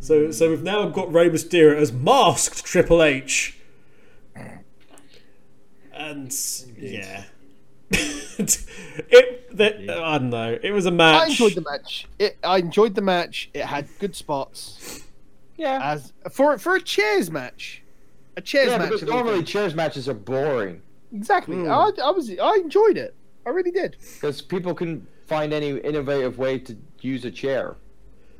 So, so we've now got Rey Mysterio as masked Triple H, and yeah, it. The, I don't know. It was a match. I enjoyed the match. It, I enjoyed the match. It had good spots. yeah. As for for a chairs match, a chairs Yeah, match. because of normally chairs matches are boring exactly. Hmm. I, I was I enjoyed it. I really did. because people couldn't find any innovative way to use a chair.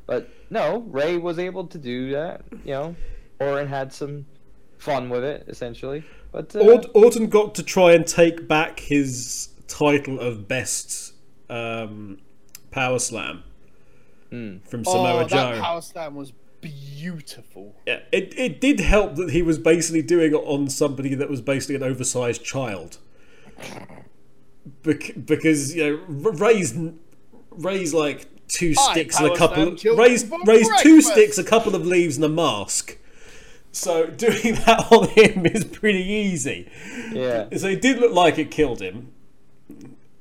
But no, Rey was able to do that. You know, Orin had some fun with it essentially. But uh, Ort- Orton got to try and take back his title of best um, power slam Hmm. from Samoa oh, Joe. that power slam was beautiful. Yeah, it, it did help that he was basically doing it on somebody that was basically an oversized child. Bec- because you know, Rey's Rey's like two I sticks and a couple slam of children Rey's Rey's two sticks, a couple of leaves, and a mask. So doing that on him is pretty easy. yeah, So it did look like it killed him.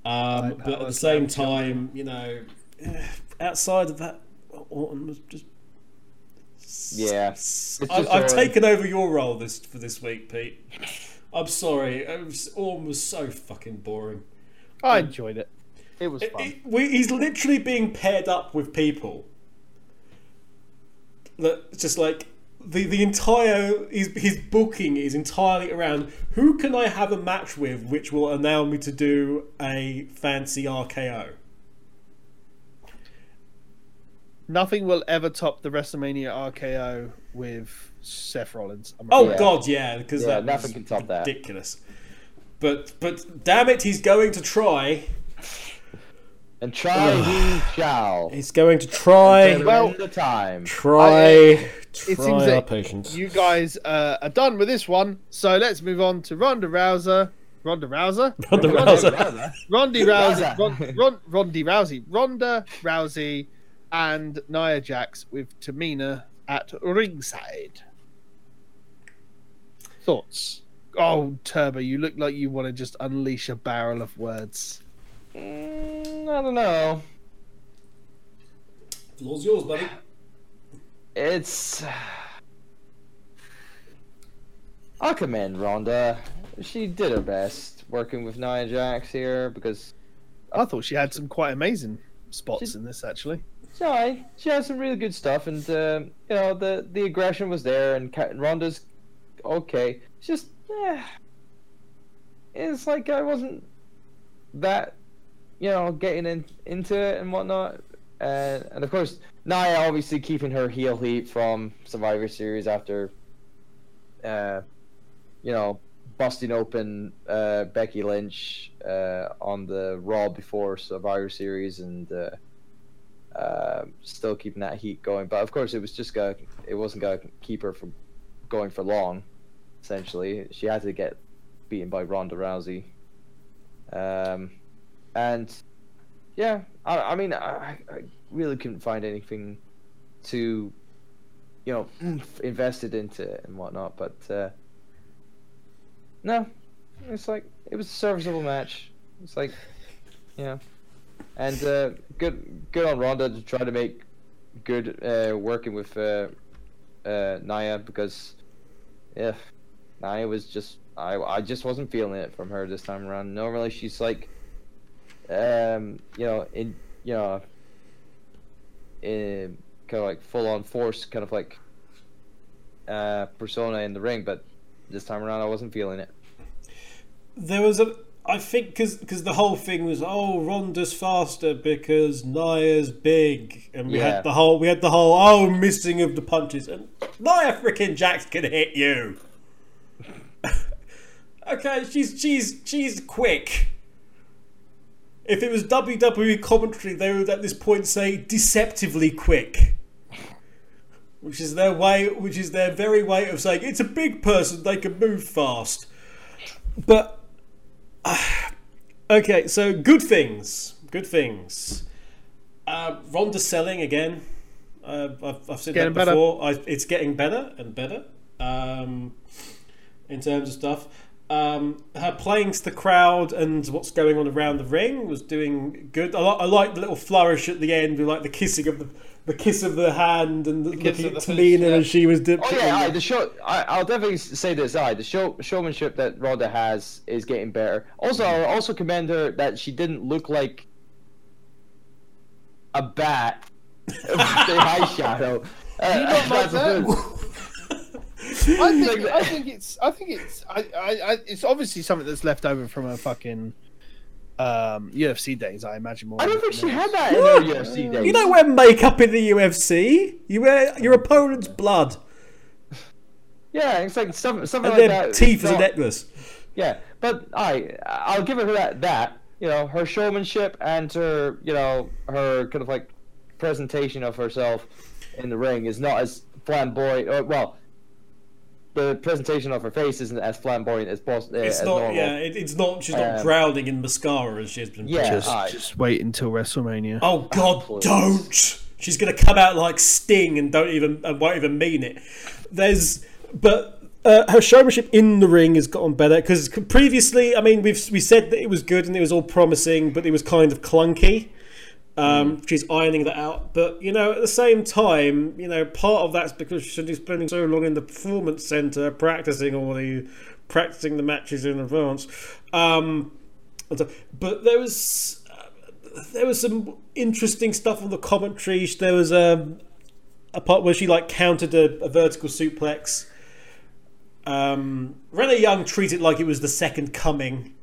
Um, but at the same time, you know, outside of that, Orton was just yeah. I, I've Orton. taken over your role this for this week, Pete. I'm sorry. It was, Orm was so fucking boring. I um, enjoyed it. It was It- fun. it- we, he's literally being paired up with people that just like the the entire his his booking is entirely around who can I have a match with, which will allow me to do a fancy RKO. Nothing will ever top the WrestleMania RKO with Seth Rollins. I'm Oh afraid. God, yeah, because Yeah, that nothing can top that. ridiculous. But but damn it, he's going to try. And try he shall. He's going to try. Well- Well, the time. Try. I- try it seems our that patience. you guys uh, are done with this one, so let's move on to Ronda Rousey. Ronda Rousey? Ronda Rousey. Ronda Rousey. Rousey. Ron, Ron, Ronda Rousey. Ronda Rousey and Nia Jax with Tamina at ringside. Thoughts? Oh, Turbo, you look like you want to just unleash a barrel of words. Mm, I don't know. Floor's yours, buddy. It's. I'll commend Ronda. She did her best working with Nia Jax here because I thought she had some quite amazing spots She- in this, actually. She, she has some really good stuff, and um you know the the aggression was there, and Ronda's okay. It's just, eh, it's like I wasn't that, you know, getting in, into it and whatnot. And and of course, Nia obviously keeping her heel heat from Survivor Series after, uh, you know, busting open uh, Becky Lynch uh, on the Raw before Survivor Series and. Uh, still keeping that heat going. But of course, it was just going. It wasn't going to keep her from going for long. Essentially, she had to get beaten by Ronda Rousey. Um, and yeah, I, I mean, I, I really couldn't find anything to, you know, invested into it and whatnot. But uh, no, it's like it was a serviceable match. It's like, yeah. And uh, good, good on Ronda to try to make good uh, working with uh, uh, Nia because, yeah, Nia was just I I just wasn't feeling it from her this time around. Normally she's like, um, you know, in you know, in kind of like full on force, kind of like uh, persona in the ring, but this time around I wasn't feeling it. There was a. I think because the whole thing was oh Ronda's faster because Nia's big and we Yeah. had the whole we had the whole oh missing of the punches and Nia freaking Jax can hit you. okay, she's she's she's quick. If it was WWE commentary, they would at this point say deceptively quick. Which is their way which is their very way of saying it's a big person, they can move fast. But okay, so good things. Good things. Uh, Ronda selling again. Uh, I've, I've said Getting that before. I, it's getting better and better um, in terms of stuff. Um, her playing to the crowd and what's going on around the ring was doing good. I, li- I like the little flourish at the end, like the kissing of the the kiss of the hand and the, kiss looking of at the Tamina face, yeah. as she was. Dip- Oh yeah, aye, the show. I, I'll definitely say this. Aye, the show showmanship that Ronda has is getting better. Also, I'll also commend her that she didn't look like a bat with the eye shadow. Uh, you not like that's that? good. I think, I think it's I think it's I, I, I it's obviously something that's left over from her fucking um UFC days. I imagine more. I don't think she had that in her UFC days. you don't wear makeup in the UFC. You wear your opponent's blood Yeah, it's like some, something and like their that. teeth as a necklace. Yeah, but I I'll give her that that you know her showmanship and her you know her kind of like presentation of herself in the ring is not as flamboyant. Or, well, the presentation of her face isn't as flamboyant as, possible. uh, It's as not. normal. Yeah, it, it's not. She's not Um, drowning in mascara as she's been. Yeah, Just, aye. just wait until WrestleMania. Oh God, please. don't! She's gonna come out like Sting and don't even and won't even mean it. There's, but uh, her showmanship in the ring has gotten better because previously, I mean, we've we said that it was good and it was all promising, but it was kind of clunky. Um, She's ironing that out, but you know, at the same time, you know, part of that's because she's spending so long in the performance center practicing all the practicing the matches in advance. Um, but there was there was some interesting stuff on the commentary. There was a, a part where she like countered a, a vertical suplex. Um, Renee Young treated it like it was the second coming.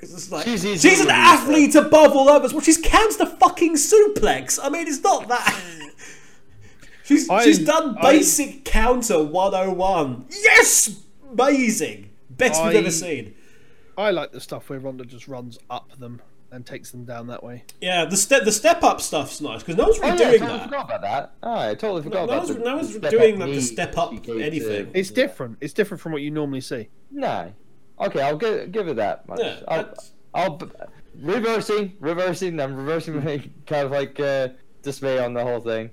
'Cause it's like, She's she's, easily an used, athlete above all others. Well, she's counted the fucking suplex. I mean, it's not that. she's I- she's done I- basic counter 101. Yes, amazing, best we've ever seen. I like the stuff where Ronda just runs up them and takes them down that way. Yeah, the step the step up stuff's nice because no one's Oh, really yeah, I doing totally that. forgot about that. Oh, I totally forgot No about one's- the, no one's doing up that to knee step up she gave anything. It's yeah. different. It's different from what you normally see. Nah. Okay, I'll give, give it that much. Yeah, I'll, that's- I'll b- reversing, reversing. I'm reversing my kind of like uh, dismay on the whole thing.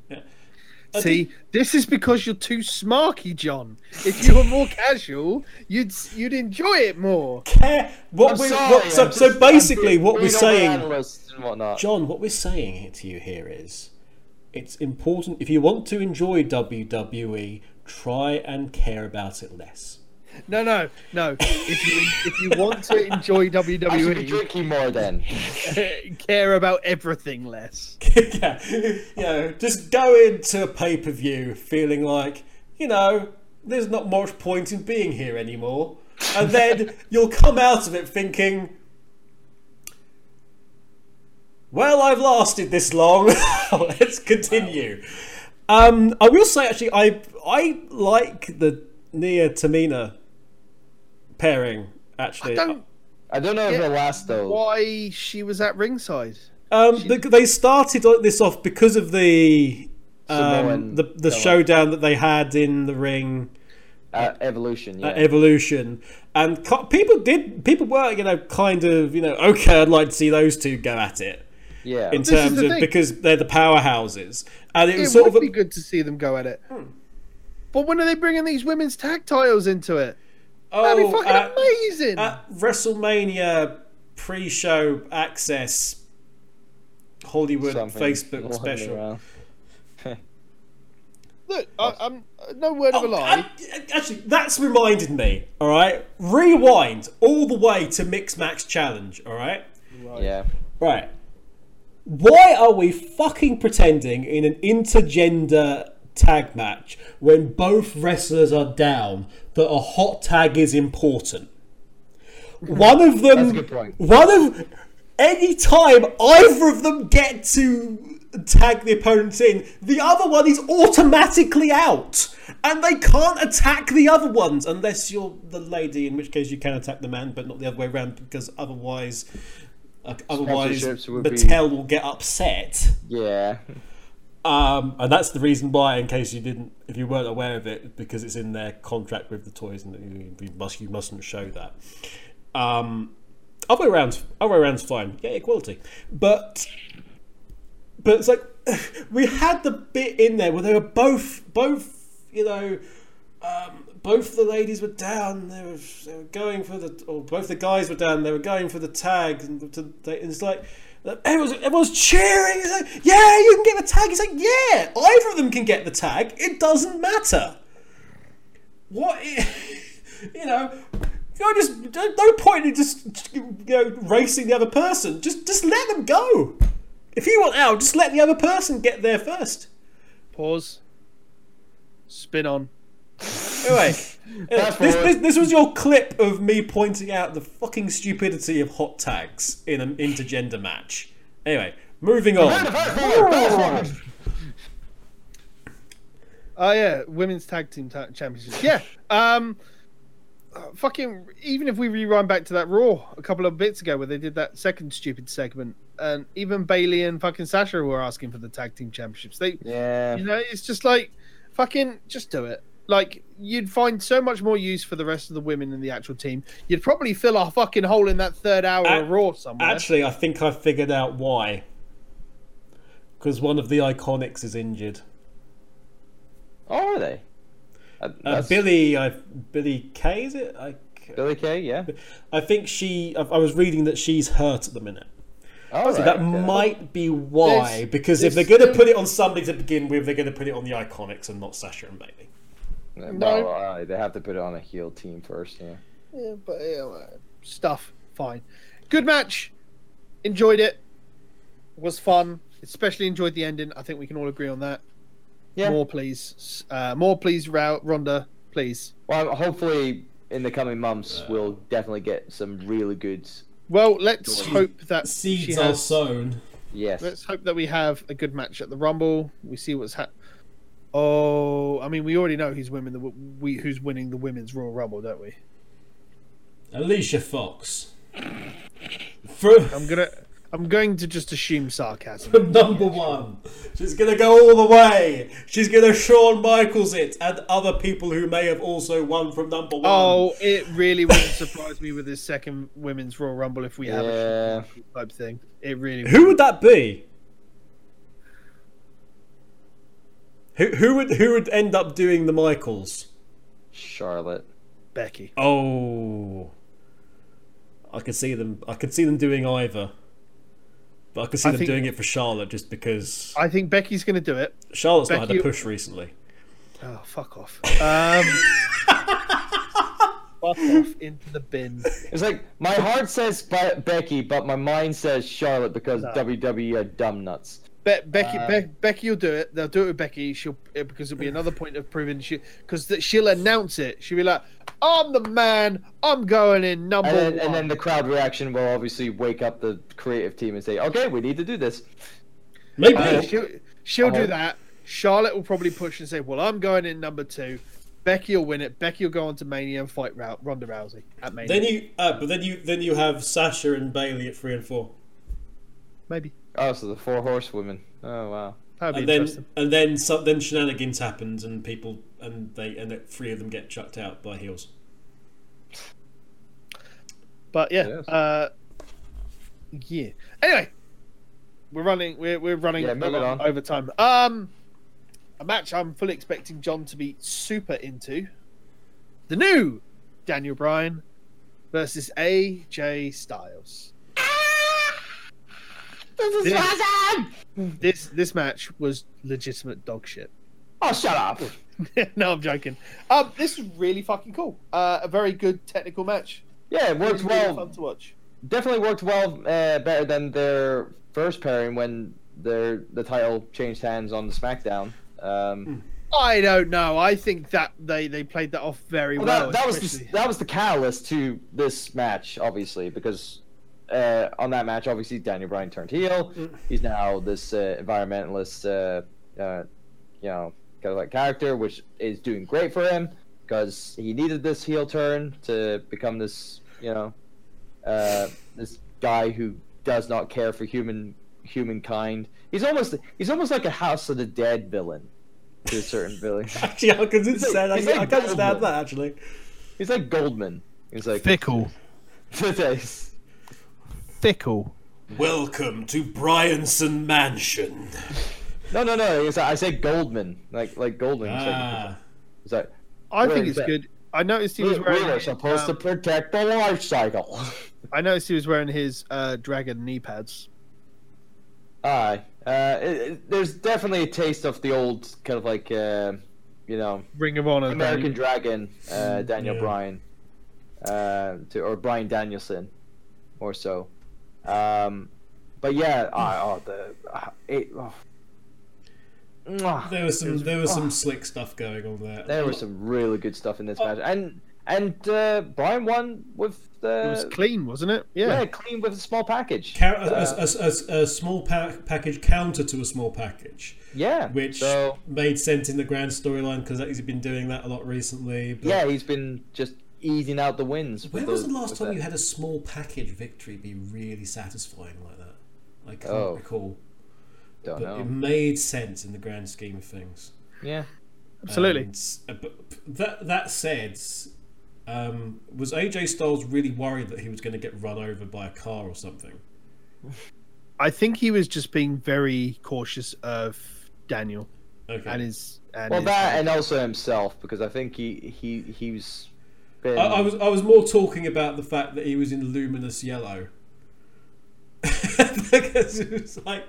I See, this is because you're too smarky, John. If you were more casual, you'd you'd enjoy it more. care what I'm we sorry, what, so, I'm so basically I'm what we're saying and. John what we're saying to you here is it's important if you want to enjoy WWE try and care about it less No, no, no. If you if you want to enjoy I should be WWE, drinking more then. care about everything less. yeah you know just go into a pay-per-view feeling like you know there's not much point in being here anymore and then you'll come out of it thinking well i've lasted this long let's continue um, i will say actually i i like the nia tamina pairing actually I don't I don't know if get it'll last though. why she was at ringside. Um, the, they started this off because of the um, Samoan the the fella. showdown that they had in the ring Uh, evolution, yeah. at Evolution, and co- people did people were you know kind of you know okay I'd like to see those two go at it yeah. in terms of thing. because they're the powerhouses, and it It was sort would of be good to see them go at it. But when are they bringing these women's tag titles into it? That'd be oh fucking at, amazing. at WrestleMania pre-show access Hollywood Something Facebook special. Look, I, I'm no word of a Oh, lie. I- actually, that's reminded me. All right, rewind all the way to Mixed Match Challenge. All right, Yeah. right. Why are we fucking pretending in an intergender tag match when both wrestlers are down that a hot tag is important? One of them. That's a good point. One of any time either of them get to tag the opponents in, the other one is automatically out, and they can't attack the other ones unless you're the lady, in which case you can attack the man, but not the other way around because otherwise, uh, otherwise would be- will get upset. Yeah. Um, and that's the reason why, in case you didn't, if you weren't aware of it, because it's in their contract with the toys, and you, you must you mustn't show that. Um, other around, other way around's fine. Yeah, equality, but but it's like we had the bit in there where they were both both you know um, both the ladies were down. They were, they were going for the, or both the guys were down. They were going for the tag, and to, they, it's like everyone's, everyone's cheering. It's like, yeah, you can get the tag. It's like, yeah, either of them can get the tag. It doesn't matter. What, you know. You know, just no point in just you know racing the other person. Just just let them go. If you want out, just let the other person get there first. Pause. Spin on. Anyway, this, this, this was your clip of me pointing out the fucking stupidity of hot tags in an intergender match. Anyway, moving on. Oh yeah, women's tag team ta- championship. Yeah. Um. Fucking. Even if we rewind back to that Raw a couple of bits ago, where they did that second stupid segment, and even Bayley and fucking Sasha were asking for the tag team championships. They, Yeah. you know, it's just like, fucking, just do it. Like you'd find so much more use for the rest of the women in the actual team. You'd probably fill a fucking hole in that third hour A- of Raw somewhere. Actually, I think I figured out why. Because one of the iconics is injured. Oh, are they? Uh, Uh, Billie, I, Billie Kay, is it? I, Billie Kay, yeah. I think she. I, I was reading that she's hurt at the minute. Oh, So right, that okay. might be why. There's- because if they're going to put it on somebody to begin with, they're going to put it on the Iconics and not Sasha and Bayley. Well, uh, they have to put it on a heel team first, yeah. Yeah, but yeah, stuff fine. Good match. Enjoyed it. Was fun. Especially enjoyed the ending. I think we can all agree on that. Yeah. More please. Uh, more please, Ra- Ronda. Please. Well, hopefully in the coming months we'll definitely get some really good. Well, let's Seeds- hope that seeds has, sown. Yes. Let's hope that we have a good match at the Rumble. We see what's happening. Oh, I mean, we already know who's winning the we who's winning the women's Royal Rumble, don't we? Alicia Fox. From, I'm gonna, I'm going to just assume sarcasm. from number one. She's going to go all the way. She's going to Shawn Michaels it and other people who may have also won from number one. Oh, it really wouldn't surprise me with this second women's Royal Rumble if we have Yeah. a type thing. It really. Who would that be? Who, who would who would end up doing the Michaels? Charlotte. Becky. Oh, I could see them. I could see them doing either, but I could see I them think- doing it for Charlotte just because I think Becky's going to do it. Charlotte's not had a push recently. Oh, fuck off. Um, fuck off into the bin. It's like my heart says Be- Becky, but my mind says Charlotte because No. WWE are dumb nuts. Be- Becky, Uh, Be- Becky will do it. They'll do it with Becky. She'll eh, because it'll be another point of proving she because th- she'll announce it. She'll be like, "I'm the man. I'm going in number And then, one." and then the crowd reaction will obviously wake up the creative team and say, "Okay, we need to do this." Maybe. Yeah, she'll she'll do Uh-huh. that. Charlotte will probably push and say, "Well, I'm going in number two. Becky will win it. Becky will go on to Mania and fight Rou- Ronda Rousey at Mania. then you, uh, but then you, then you have Sasha and Bayley at three and four, Maybe Oh, so the four horsewomen. Oh wow. that would be and then and then some, then shenanigans happens and people and they and the three of them get chucked out by heels. But yeah, Yes. uh, yeah. Anyway, we're running. We're we're running Yeah, on. over time. Um, a match I'm fully expecting John to be super into. The new Daniel Bryan versus AJ Styles. This is Yeah. awesome! This this match was legitimate dog shit. Oh, shut up! no, I'm joking. Um, this was really fucking cool. Uh, a very good technical match. Yeah, it It worked really well. fun to watch. Definitely worked well, uh, better than their first pairing when their the title changed hands on the SmackDown. Um, I don't know. I think that they they played that off very well, well. that, that was the, that was the catalyst to this match, obviously, because uh, on that match, obviously Daniel Bryan turned heel. He's now this uh, environmentalist, uh, uh, you know, kind of like character, which is doing great for him because he needed this heel turn to become this, you know, uh, this guy who does not care for human humankind. He's almost he's almost like a House of the Dead villain to a certain villain. Actually, I can understand. he's I, like I can understand Goldberg. that actually. He's like Goldman. He's like fickle, fickle. Welcome to Bryanson Mansion. No, no, no. It's, I say Goldman, like like Goldman. It's like, Ah, it's like I think it's good. I noticed he We, was we wearing. were supposed um, to protect the life cycle. I noticed he was wearing his uh, dragon knee pads. Aye. Uh, it, it- there's definitely a taste of the old kind of like, uh, you know, Ring of Honor. American Daniel. Dragon, uh, Daniel Yeah. Bryan, uh, to, or Bryan Danielson, more so. Um, but yeah, I, oh, the uh, it, oh. There was some It there was oh, some slick stuff going on there. There was some really good stuff in this Oh. match, and and uh, Bryan won with the. It was clean, wasn't it? yeah. Yeah. clean with a small package. Ca- a, Uh, a, a, a, a small pa- package counter to a small package, yeah, which so made sense in the grand storyline because he's been doing that a lot recently. But yeah, he's been just easing out the wins. with When was the last time that. you had a small package victory be really satisfying like that? I can't Oh. recall. Don't But it made sense in the grand scheme of things. Yeah. Absolutely. And, uh, but that that said, um, was AJ Styles really worried that he was going to get run over by a car or something? I think he was just being very cautious of Daniel Okay. and his. And Well, his, that and also himself because I think he he he was. Been, I, I was I was more talking about the fact that he was in luminous yellow. because it was like,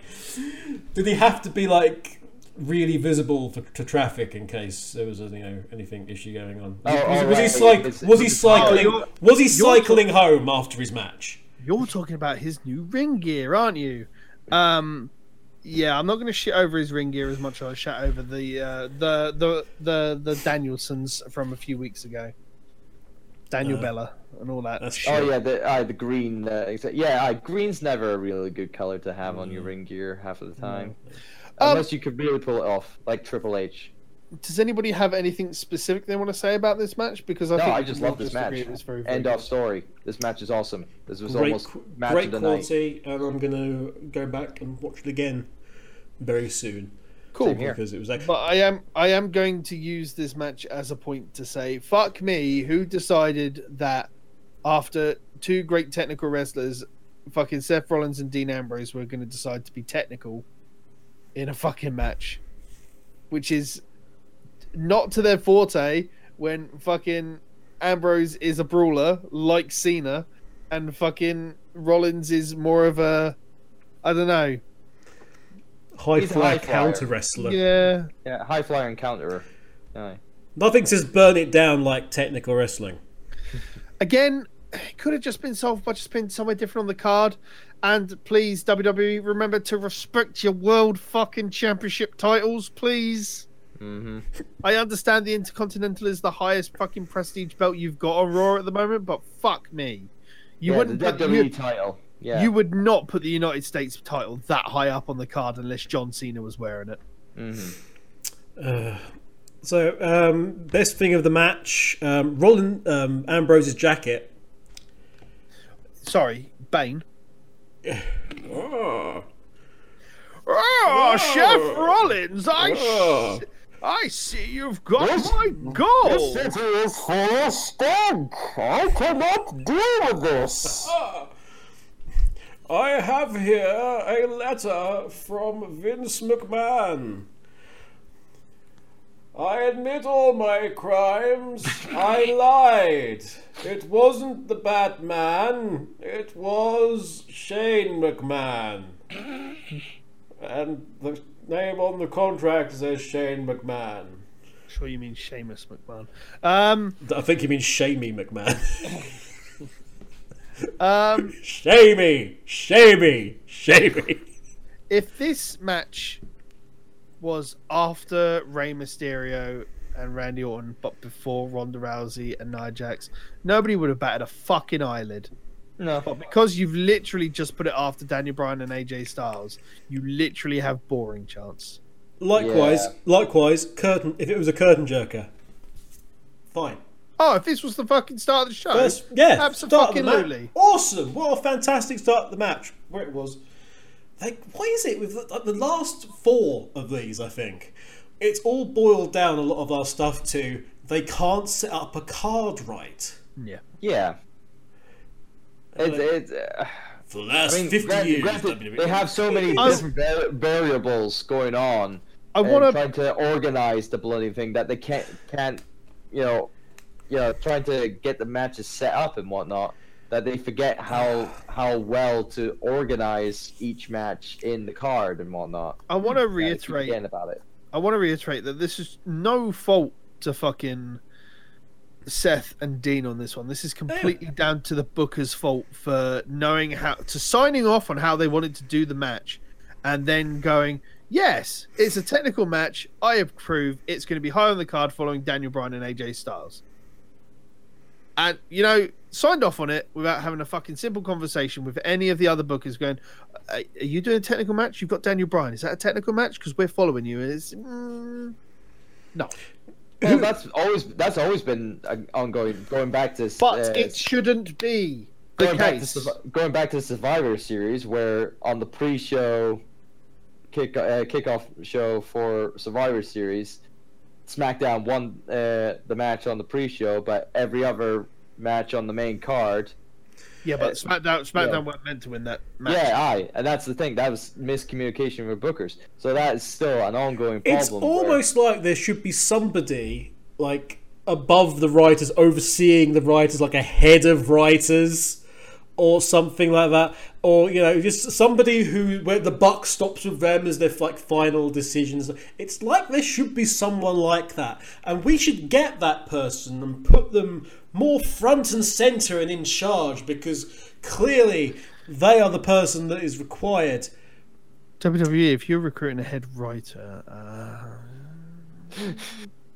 did he have to be like really visible for, to traffic in case there was a, you know anything issue going on? Was, Oh, was, oh, was he right. cyc- It's- was he cycling? Oh, was he you're cycling home after his match? You're talking about his new ring gear, aren't you? Um, yeah, I'm not going to shit over his ring gear as much as I shit over the uh, the the the the Danielsons from a few weeks ago. Daniel Uh, Bella and all that. that's. Oh yeah, the uh, the green. Uh, yeah, uh, green's never a really good color to have on your Mm. ring gear half of the time, Um, unless you could really pull it off, like Triple H. Does anybody have anything specific they want to say about this match? Because I No, think I just love this match. agree it was very, very End good. of story. This match is awesome. This was Great, almost match great of the night. quality, and I'm gonna go back and watch it again very soon Cool. Same here. because it was like But I am I am going to use this match as a point to say, fuck me, who decided that after two great technical wrestlers, fucking Seth Rollins and Dean Ambrose were going to decide to be technical in a fucking match, which is not to their forte when fucking Ambrose is a brawler like Cena, and fucking Rollins is more of a I don't know. High He's a fly high flyer. counter wrestler. Yeah, Yeah, high flyer and counterer. Aye. Nothing says burn it down like technical wrestling. again, it could have just been solved by just being somewhere different on the card. And please, WWE, remember to respect your world fucking championship titles, please. Mm-hmm. I understand the Intercontinental is the highest fucking prestige belt you've got on Raw at the moment, but fuck me. You yeah, wouldn't the WWE you, title. Yeah. you would not put the United States title that high up on the card unless John Cena was wearing it. hmm So, um, best thing of the match, um, Rollin um, Ambrose's jacket. Sorry, Bane. Oh, Oh, Chef Rollins, I, oh. I see you've got This- my gold. city is full of stink. I cannot deal with this. I have here a letter from Vince McMahon. I admit all my crimes. I lied. It wasn't the Batman. It was Shane McMahon. And the name on the contract says Shane McMahon. sure you mean Seamus McMahon. Um, I think you mean Shamey McMahon. um, Shamey! Shamey! Shamey! if this match was after Rey Mysterio and Randy Orton, but before Ronda Rousey and Nia Jax, nobody would have batted a fucking eyelid. No. But because you've literally just put it after Daniel Bryan and AJ Styles, you literally have boring chance. Likewise, Yeah. likewise, curtain. If it was a curtain jerker, fine. Oh, if this was the fucking start of the show, First, yeah, start of absolutely. Awesome! What a fantastic start of the match. Where it was, like, why is it with the, like, the last four of these? I think it's all boiled down a lot of our stuff to they can't set up a card right. Yeah. Yeah. It's, it's, uh, For the last I mean, fifty granted- years, granted, they have so many I was- different var- variables going on. I want to. trying to organize the bloody thing that they can't can't you know you know trying to get the matches set up and whatnot that they forget how how well to organize each match in the card and whatnot. I want to Yeah, they keep reiterate. forgetting about it. I want to reiterate that this is no fault to fucking Seth and Dean on this one. This is completely down to the Booker's fault for knowing how to signing off on how they wanted to do the match, and then going, "Yes, it's a technical match. I approve. It's going to be high on the card following Daniel Bryan and AJ Styles." And you know, signed off on it without having a fucking simple conversation with any of the other bookers. Going, "Are you doing a technical match? You've got Daniel Bryan. Is that a technical match? Because we're following you." is mm, no, Well, that's always that's always been uh, ongoing. Going back to but uh, it shouldn't be going back, to, going back to Survivor Series, where on the pre-show kick uh, kickoff show for Survivor Series, SmackDown won uh, the match on the pre-show, but every other match on the main card, yeah, but uh, SmackDown, SmackDown yeah. weren't meant to win that match. yeah, aye, and that's the thing. That was miscommunication with bookers. So that is still an ongoing problem. It's where- almost like there should be somebody like above the writers, overseeing the writers, like a head of writers or something like that, or you know, just somebody who where the buck stops with them as their like final decisions. It's like there should be someone like that, and we should get that person and put them more front and center and in charge because clearly they are the person that is required. WWE, if you're recruiting a head writer, uh,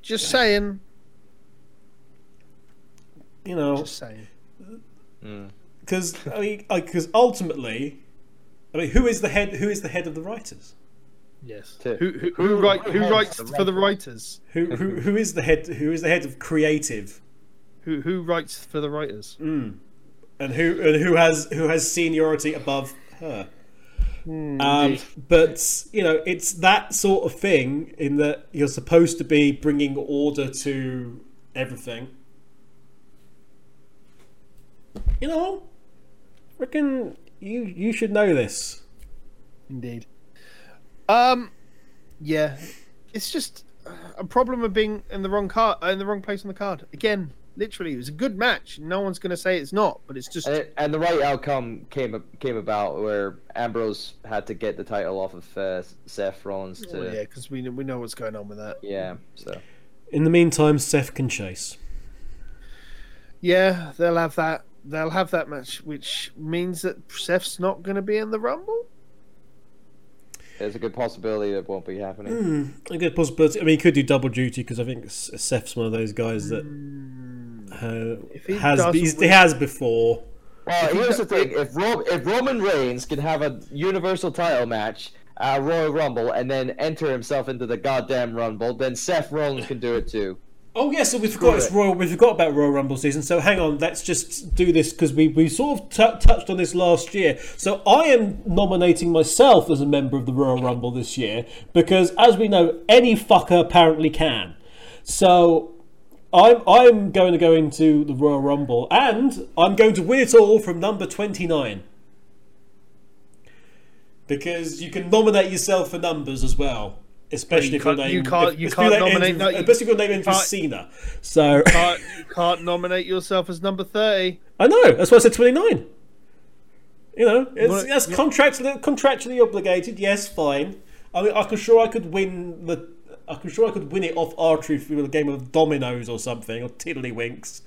just saying, You know, just saying. Mm. Because I mean, because ultimately, I mean, who is the head? Who is the head of the writers? Yes. Who who, who- who, write, who who writes the for the writers? Who who who is the head? Who is the head of creative? Who who writes for the writers? Mm. And who and who has who has seniority above her? Hmm, Um, but you know, it's that sort of thing in that you're supposed to be bringing order to everything. You know, reckon you you should know this. Indeed. Um, yeah, it's just a problem of being in the wrong card, in the wrong place on the card. Again, literally, it was a good match. No one's going to say it's not, but it's just And, it- and the right outcome came came about where Ambrose had to get the title off of uh, Seth Rollins to oh, yeah, because we we know what's going on with that. yeah. So In the meantime, Seth can chase. Yeah, they'll have that. They'll have that match, which means that Seth's not going to be in the Rumble. there's a good possibility that won't be happening. Hmm, a good possibility. I mean, he could do double duty because I think Seth's one of those guys that uh, he has doesn't he has before. Well, here's the thing: if Ro- if Roman Reigns can have a Universal Title match at Royal Rumble and then enter himself into the goddamn Rumble, then Seth Rollins can do it too. Oh yeah, so we forgot it's. Royal. We forgot about Royal Rumble season. So hang on, let's just do this because we, we sort of t- touched on this last year. So I am nominating myself as a member of the Royal Rumble this year because, as we know, any fucker apparently can. So I'm I'm going to go into the Royal Rumble and I'm going to win it all from number twenty nine. Because you can nominate yourself for numbers as well, especially if your can't- name. you can't- you can't nominate- ends no, you- especially if your name with can't- Cena. So Can't, you can't nominate yourself as number thirty. I know. That's why I said twenty nine. You know, it's, that's contractually contractually obligated. Yes, fine. I mean, I'm sure I could win the. I'm sure I could win it off archery through a game of dominoes or something, or tiddlywinks,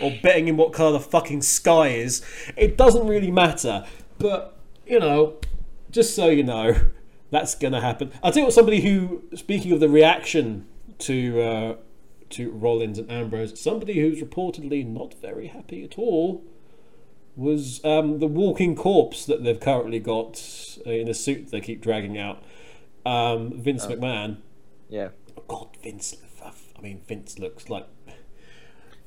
or betting in what colour the fucking sky is. It doesn't really matter. But you know, just so you know, that's gonna happen. I'll tell you what. Somebody who, speaking of the reaction to uh, to Rollins and Ambrose, somebody who's reportedly not very happy at all was um, the walking corpse that they've currently got uh, in a suit they keep dragging out. Um, Vince McMahon. Yeah. God, Vince. I mean, Vince looks like.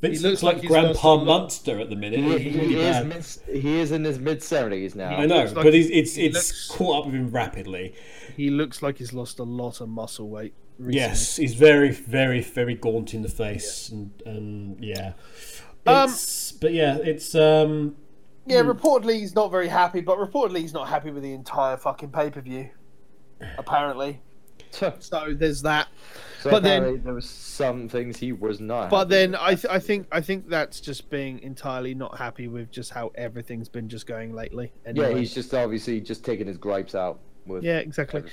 Vince looks looks, like like, Grandpa lost a lot. Munster at the minute. He, He's really he is bad. he is in his mid seventies now. I know, looks like but he's, it's he it's looks- caught up with him rapidly. He looks like he's lost a lot of muscle weight. Recently. Yes, he's very, very, very gaunt in the face, and, and yeah. Um, It's, but yeah, it's um, Yeah, reportedly he's not very happy, but reportedly he's not happy with the entire fucking pay per view. Apparently, So, So there's that. So But then- there was some things he was not. But then. I, th- I think I think that's just being entirely not happy with just how everything's been just going lately. yeah, he's just obviously just taking his gripes out with yeah, exactly.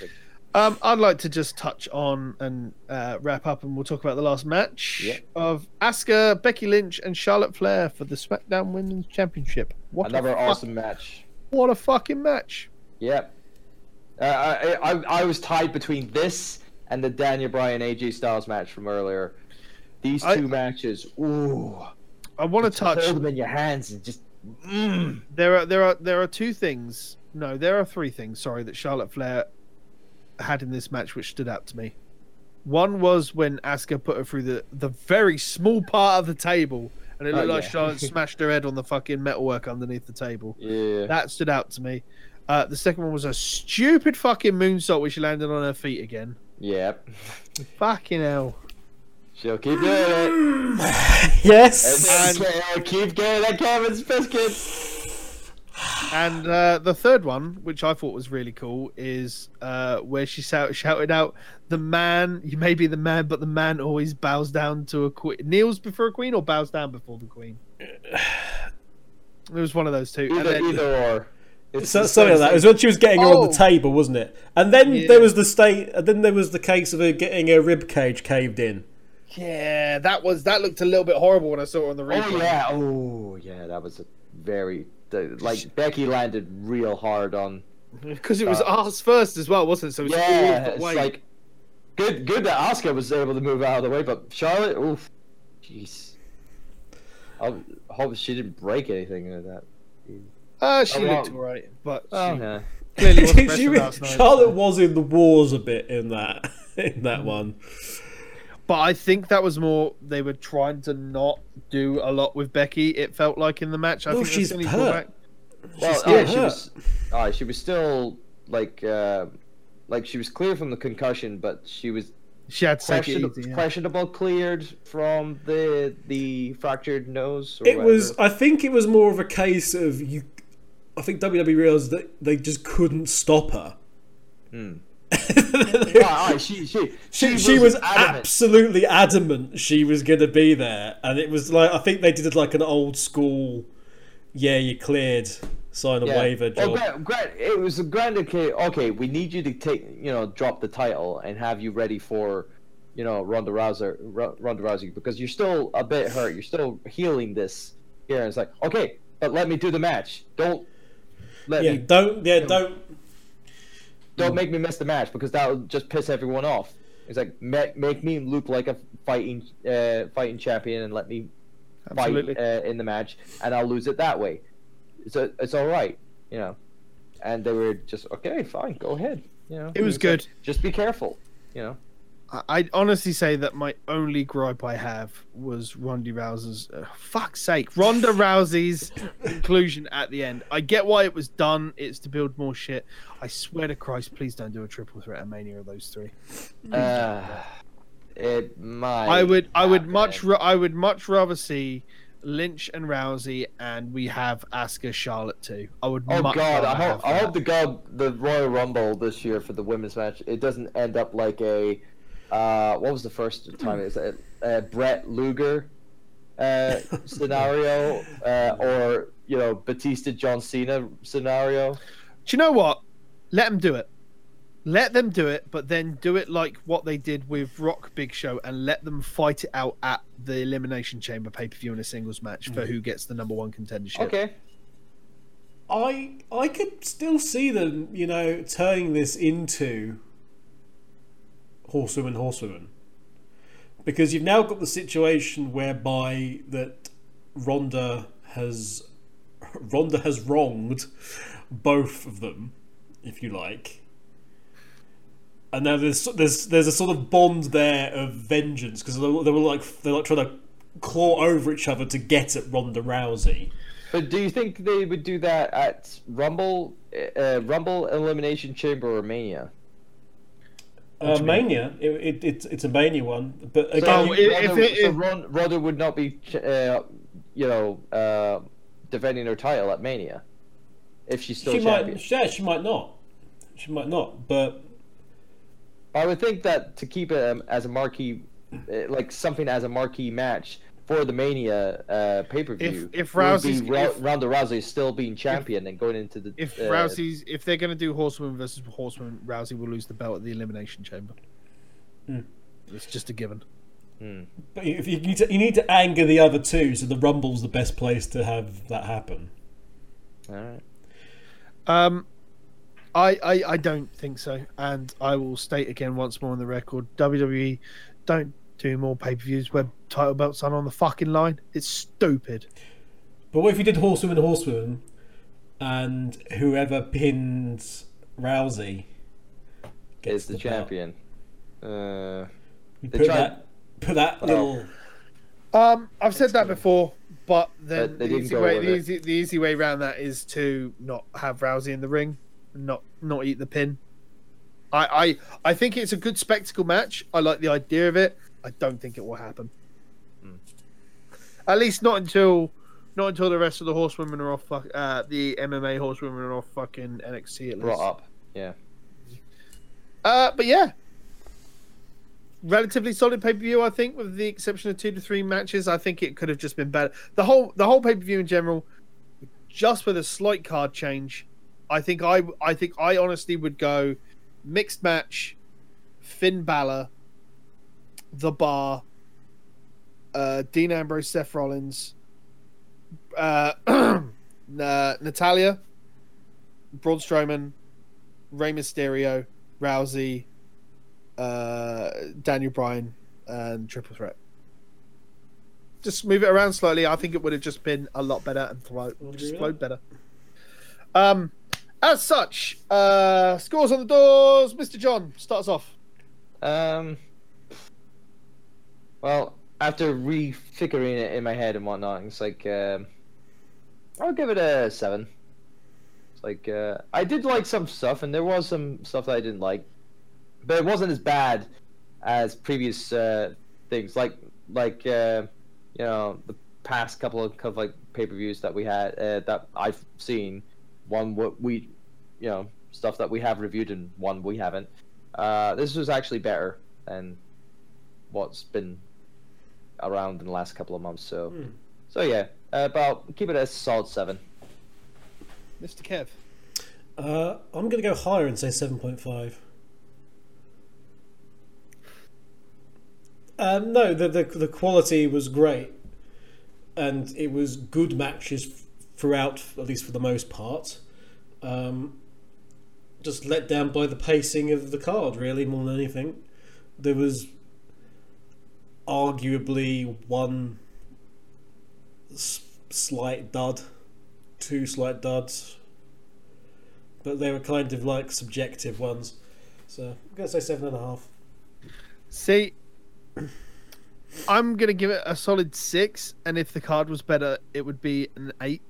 Um, I'd like to just touch on and uh, wrap up, and we'll talk about the last match Yeah. of Asuka, Becky Lynch, and Charlotte Flair for the SmackDown Women's Championship. What Another awesome match. What a fucking match! Yep. Uh, I, I I was tied between this and the Daniel Bryan AJ Styles match from earlier. These I- two matches, ooh, I want to touch. hold them in your hands and just. Mm. There are there are there are two things. No, there are three things. Sorry, that Charlotte Flair had in this match which stood out to me. One was when Asuka put her through the the very small part of the table, and it Oh, looked like yeah. Charlotte smashed her head on the fucking metalwork underneath the table. Yeah. That stood out to me. Uh, the second one was a stupid fucking moonsault which she landed on her feet again. Yep. Fucking hell. She'll keep doing it. Yes. then she'll keep getting that Kevin's biscuits. And uh, the third one, which I thought was really cool, is uh, where she shout, shouted out, "The man, you may be the man, but the man always bows down to a queen, kneels before a queen, or bows down before the queen." It was one of those two. And Either, then- either or. It's So, something like that. It was when she was getting her on Oh. the table, wasn't it? And then Yeah. there was the state. And then there was the case of her getting her rib cage caved in. yeah, that was that looked a little bit horrible when I saw it on the oh, replay. Oh yeah, oh yeah, that was a very the, like Becky landed real hard on. because it was ass first as well, wasn't it? So it was Yeah, the it's like good, good that Asuka was able to move out of the way, but Charlotte, oof, jeez. I hope she didn't break anything in that. Uh, she well. looked alright, but Oh, she yeah. clearly wasn't She wrestling last night. Charlotte so- was in the wars a bit in that in that one. But I think that was more they were trying to not do a lot with Becky. It felt like in the match. I Well, think she's that's the only hurt. drawback. Well, still yeah, she was. Uh, she was still like, uh, like she was clear from the concussion, but she was She had to questionable, easy. yeah. questionable cleared from the the fractured nose. Or It was. I think it was more of a case of you. I think WWE realized that they just couldn't stop her. Hmm. Ah, ah, she, she, She, she was, adamant. absolutely adamant she was going to be there, and it was like I think they did like an old school, yeah, you cleared, sign a Yeah. waiver Well, job. grant, grant, it was a grand okay. Okay, we need you to take, you know, drop the title and have you ready for, you know, Ronda Rousey, Ro- Ronda Rousey, because you're still a bit hurt. You're still healing this here. And it's like, okay, but let me do the match. Don't let yeah, me, don't yeah, don't don't make me miss the match because that will just piss everyone off. It's like make, make me look like a fighting, uh, fighting champion and let me Absolutely. fight uh, in the match, and I'll lose it that way. It's a, it's all right, you know. And they were just okay, fine, go ahead. You know, It was It's good. like, just be careful, you know. I- I'd honestly say that my only gripe I have was Ronda Rousey's. Uh, fuck's sake, Ronda Rousey's inclusion at the end. I get why it was done. It's to build more shit. I swear to Christ, please don't do a triple threat at Mania of those three. Uh, it might. I would, I would happen. much, I would much rather see Lynch and Rousey, and we have Asuka Charlotte too. I would. Oh God! I hope, I hope the God the Royal Rumble this year for the women's match it doesn't end up like a uh, what was the first time is it uh, Bret Luger uh, scenario uh, or you know Batista John Cena scenario. Do you know what? Let them do it. Let them do it, but then do it like what they did with Rock Big Show and let them fight it out at the Elimination Chamber pay per view in a singles match for who gets the number one contendership. Okay. I I could still see them, you know, turning this into horsewoman, horsewoman, because you've now got the situation whereby that Ronda has Ronda has wronged both of them, if you like. And now there's there's there's a sort of bond there of vengeance because they, they were like they're like trying to claw over each other to get at Ronda Rousey. But do you think they would do that at Rumble, uh, Rumble Elimination Chamber or Mania? Uh, Mania, it, it, it's it's a Mania one, but again, Oh, you- if- Ronda, if- so Ron, Ronda would not be, uh, you know, uh, defending her title at Mania if she's still she champion. might, yeah, she might not, she might not, but I would think that to keep it um, as a marquee, uh, like something as a marquee match for the Mania uh, pay per view, If- if Rousey's- be Ra- if- Ronda Rousey is still being champion and going into the If uh, Rousey's, if they're going to do Horsewoman versus Horseman, Rousey will lose the belt at the Elimination Chamber. Hmm. It's just a given. hmm. But you, you need to you need to anger the other two, so the Rumble's the best place to have that happen. All right. Um, I, I I don't think so, and I will state again once more on the record: WWE don't do more pay per views where title belts aren't on the fucking line. It's stupid. But what if you did Horsewoman Horsewoman, and whoever pins Rousey gets Is the, belt? champion. Uh, You put tried- that put that Oh. little. Um, I've said that before, but then the easy way the easy, the easy way around that is to not have Rousey in the ring, not not eat the pin. I I I think it's a good spectacle match. I like the idea of it. I don't think it will happen. Hmm. At least not until not until the rest of the horsewomen are off. Uh, the MMA horsewomen are off fucking NXT at least. brought up. Yeah. Uh, but yeah, relatively solid pay per view. I think, with the exception of two to three matches, I think it could have just been better. The whole the whole pay per view in general, just with a slight card change, I think I I think I honestly would go mixed match, Finn Balor, The Bar, uh, Dean Ambrose, Seth Rollins, uh, Natalya, Braun Strowman, Rey Mysterio, Rousey, uh, Daniel Bryan, and Triple Threat. Just move it around slightly. I think it would have just been a lot better and flow, just with flowed better. Um, as such, uh, scores on the doors. Mr. John, starts off. Um. Well, after refiguring it in my head and whatnot, it's like um, I'll give it a seven. It's like uh, I did like some stuff, and there was some stuff that I didn't like, but it wasn't as bad as previous uh, things. Like like uh, you know the past couple of, couple of like pay per views that we had uh, that I've seen. One what we, you know, stuff that we have reviewed and one we haven't. Uh, this was actually better than what's been around in the last couple of months. So, Hmm. so yeah, uh, about keep it a solid seven. Mr. Kev. Uh, I'm going to go higher and say seven point five. Um, no, the, the the quality was great, and it was good matches throughout, at least for the most part. Um, just let down by the pacing of the card, really, more than anything. There was arguably one slight dud, two slight duds, but they were kind of like subjective ones. So I'm gonna say seven and a half. See, I'm gonna give it a solid six, and if the card was better, it would be an eight.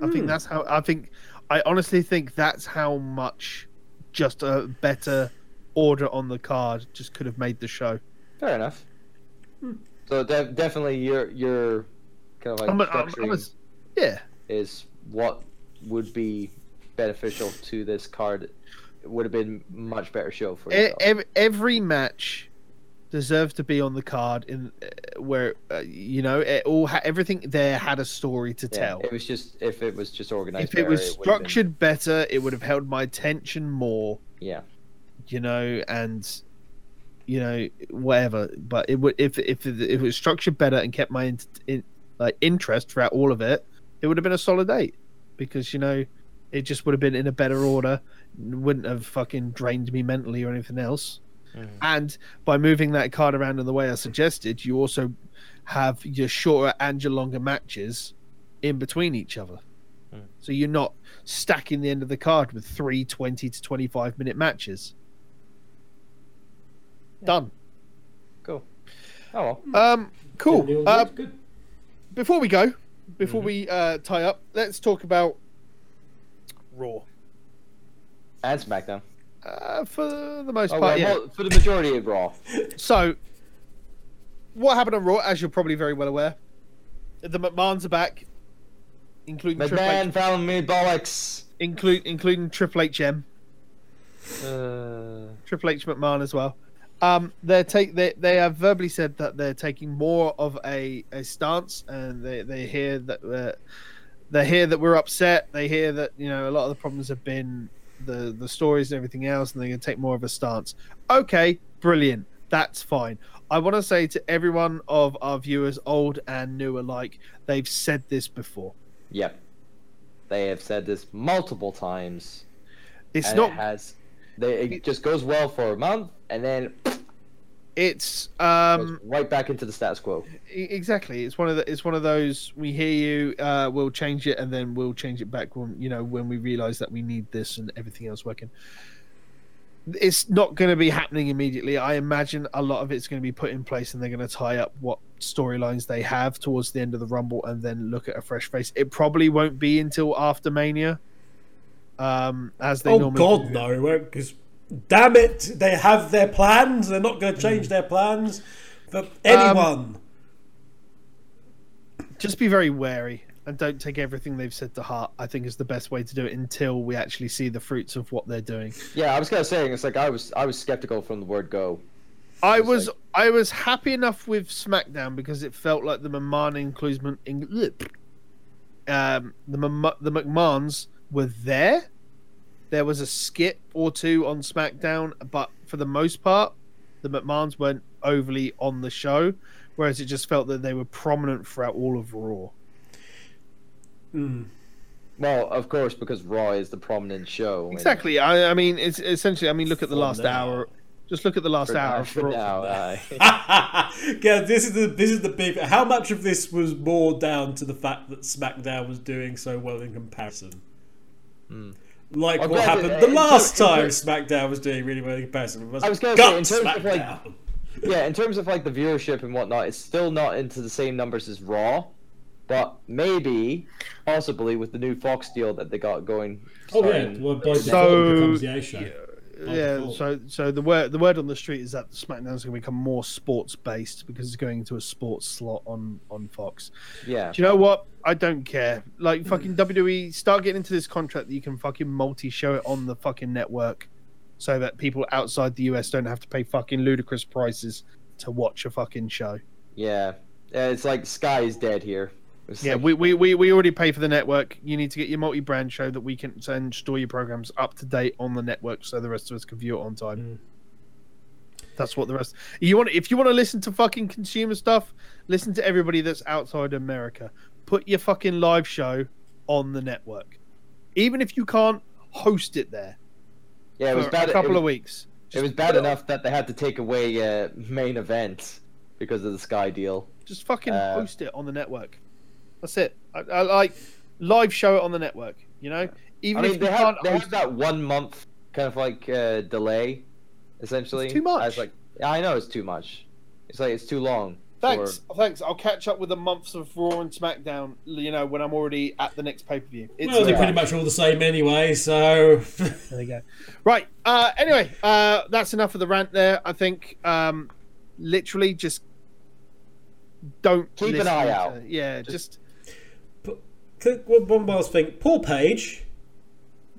I think Hmm. that's how. I think. I honestly think that's how much just a better order on the card just could have made the show. Fair enough. Hmm. So de- definitely your your kind of like I'm a- I'm- I'm structuring a- yeah, is what would be beneficial to this card. It would have been much better show for E- yourself. ev- every match deserved to be on the card in uh, where uh, you know it all ha- everything there had a story to Yeah, tell. it was just if it was just organized. If it was better, would've been- structured better, it would have held my attention more. yeah. you know, and you know whatever. But it would if if it, if it was structured better and kept my in, in, like interest throughout all of it, it would have been a solid eight because you know it just would have been in a better order, wouldn't have fucking drained me mentally or anything else. Mhm. And by moving that card around in the way I suggested, you also have your shorter and your longer matches in between each other. Hmm. So you're not stacking the end of the card with three 20 to 25 minute matches. Done. Cool. Oh well. Um, cool. Uh, good. before we go, before Mhm. we uh, tie up, let's talk about Raw. And SmackDown. Uh, for the most Oh, part, well, yeah. mo- for the majority of Raw. So, what happened on Raw, as you're probably very well aware, the McMahons are back, including Triple McMahon H, found me bollocks. include, including Triple H M. Uh, Triple H McMahon as well. Um, they're take they they have verbally said that they're taking more of a, a stance, and they they hear that uh, they hear that we're upset. They hear that you know a lot of the problems have been the the stories and everything else, and they're going to take more of a stance. Okay, brilliant. That's fine. I want to say to everyone of our viewers, old and new alike, they've said this before. Yep. They have said this multiple times. It's not. It has. They, it just goes well for a month, and then It's um right back into the status quo. exactly. It's one of the. It's one of those. We hear you. Uh, we'll change it, and then we'll change it back when you know when we realize that we need this and everything else working. It's not going to be happening immediately. I imagine a lot of it's going to be put in place, and they're going to tie up what storylines they have towards the end of the Rumble, and then look at a fresh face. It probably won't be until after Mania, um, as they oh normally. God, do. no! it won't Because damn it, they have their plans. They're not going to change their plans for anyone. just be very wary and don't take everything they've said to heart. I think is the best way to do it until we actually see the fruits of what they're doing. Yeah, I was kind of saying it's like I was I was skeptical from the word go. I was like- I was happy enough with SmackDown because it felt like the McMahon inclusion, in, um, the Mc- the McMahons were there. There was a skip or two on SmackDown, but for the most part, the McMahons weren't overly on the show. Whereas it just felt that they were prominent throughout all of Raw. Mm. Well, of course, because Raw is the prominent show. Exactly. I, I mean, it's essentially. I mean, look at the For last now. hour. Just look at the last For, hour. now, of for now, yeah, this is the this is the big. How much of this was more down to the fact that SmackDown was doing so well in comparison? Hmm. Like Well, what granted, happened the in last ter- time ter- SmackDown was doing really well in comparison. I was gonna say, in terms of, like, yeah, in terms of like the viewership and whatnot, it's still not into the same numbers as Raw, but maybe, possibly with the new Fox deal that they got going. Oh yeah, starting- well, by So- it becomes the A show. By yeah. So, so the word the word on the street is that SmackDown's going to become more sports based because it's going into a sports slot on on Fox. yeah, Do you know what? I don't care. Like fucking WWE, start getting into this contract that you can fucking multi show it on the fucking network, so that people outside the US don't have to pay fucking ludicrous prices to watch a fucking show. yeah, yeah. It's like Sky is dead here. It's Yeah, like- we, we, we, we already pay for the network. You need to get your multi brand show that we can send store your programs up to date on the network so the rest of us can view it on time. Mm. That's what the rest. You want if you want to listen to fucking consumer stuff, listen to everybody that's outside America. Put your fucking live show on the network, even if you can't host it there yeah, it was bad. a couple was, of weeks. It was bad enough that they had to take away uh, main event because of the Sky deal. Just fucking Uh, host it on the network. That's it. I, I like live show it on the network. You know, even I mean, if they you have can't they host have that one month kind of like uh, delay, essentially. It's too much. I was like, yeah, I know it's too much. It's like it's too long. Thanks, thanks. I'll catch up with the months of Raw and SmackDown. You know, when I'm already at the next pay per view. Well, they're pretty much all the same anyway, so There you go. Right. Uh, anyway, uh, that's enough of the rant there. I think um, literally just don't Keep an listen eye to- out. Yeah, Just- just Could- one last thing. Poor Paige.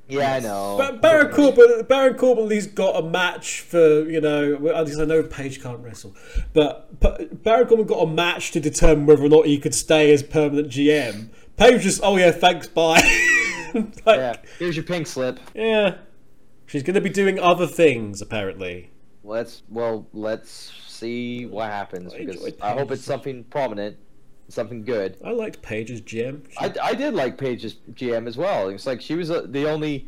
Yeah, I know. Ba- Baron Corbin, Baron Corbin at least got a match for you know. I know Paige can't wrestle, but, but Baron Corbin got a match to determine whether or not he could stay as permanent GM. Paige just, oh yeah, thanks, bye. like, yeah, here's your pink slip. yeah. She's going to be doing other things apparently. Let's well, let's see what happens I because I hope it's something prominent, something good. I liked Paige as GM. She- I, I did like Paige's GM as well. It's like she was uh the only,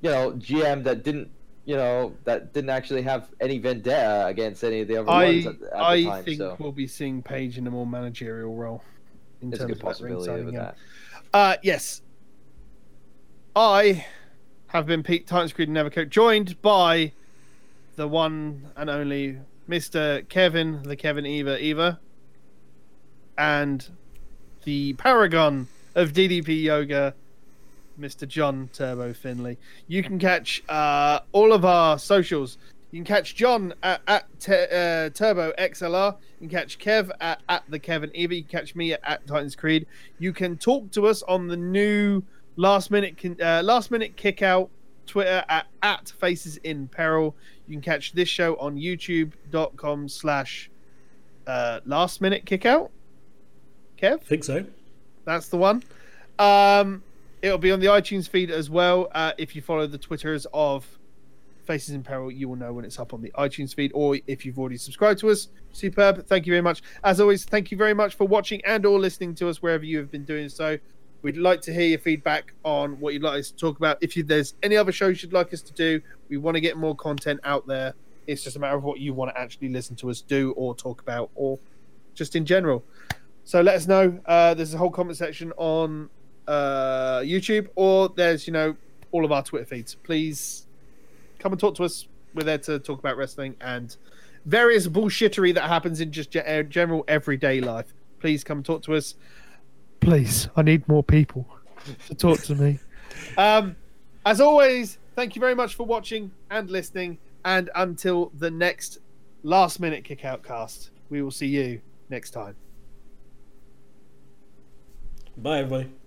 you know, GM that didn't, you know, that didn't actually have any vendetta against any of the other ones I at, at I the time. think so we'll be seeing Paige in a more managerial role. In there's a terms good of that ring possibility signing, yeah. that. Uh, yes. I have been Pete Titans Creed Nevercoat, joined by the one and only Mr. Kevin, the Kevin Eva Eva, and the paragon of DDP Yoga, Mr. John Turbo Finley. You can catch uh, all of our socials. You can catch John at, at te- uh, Turbo XLR. You can catch Kev at, at the Kevin Eva. You can catch me at, at Titans Creed. You can talk to us on the new last minute uh, last minute kick out Twitter at, at Faces in Peril. You can catch this show on youtube.com slash uh, last minute kickout. Kev? I think so. That's the one. Um, it'll be on the iTunes feed as well. Uh, if you follow the Twitters of Faces in Peril, you will know when it's up on the iTunes feed, or if you've already subscribed to us. Superb. Thank you very much. As always, thank you very much for watching and or listening to us wherever you have been doing so. We'd like to hear your feedback on what you'd like us to talk about. If you, there's any other shows you'd like us to do, we want to get more content out there. It's just a matter of what you want to actually listen to us do or talk about, or just in general. So let us know. Uh, there's a whole comment section on uh, YouTube, or there's you know all of our Twitter feeds. Please come and talk to us. We're there to talk about wrestling and various bullshittery that happens in just general everyday life. Please come talk to us. Please, I need more people to talk to me. Um, as always, thank you very much for watching and listening. And until the next last minute kick out cast, we will see you next time. Bye, everybody.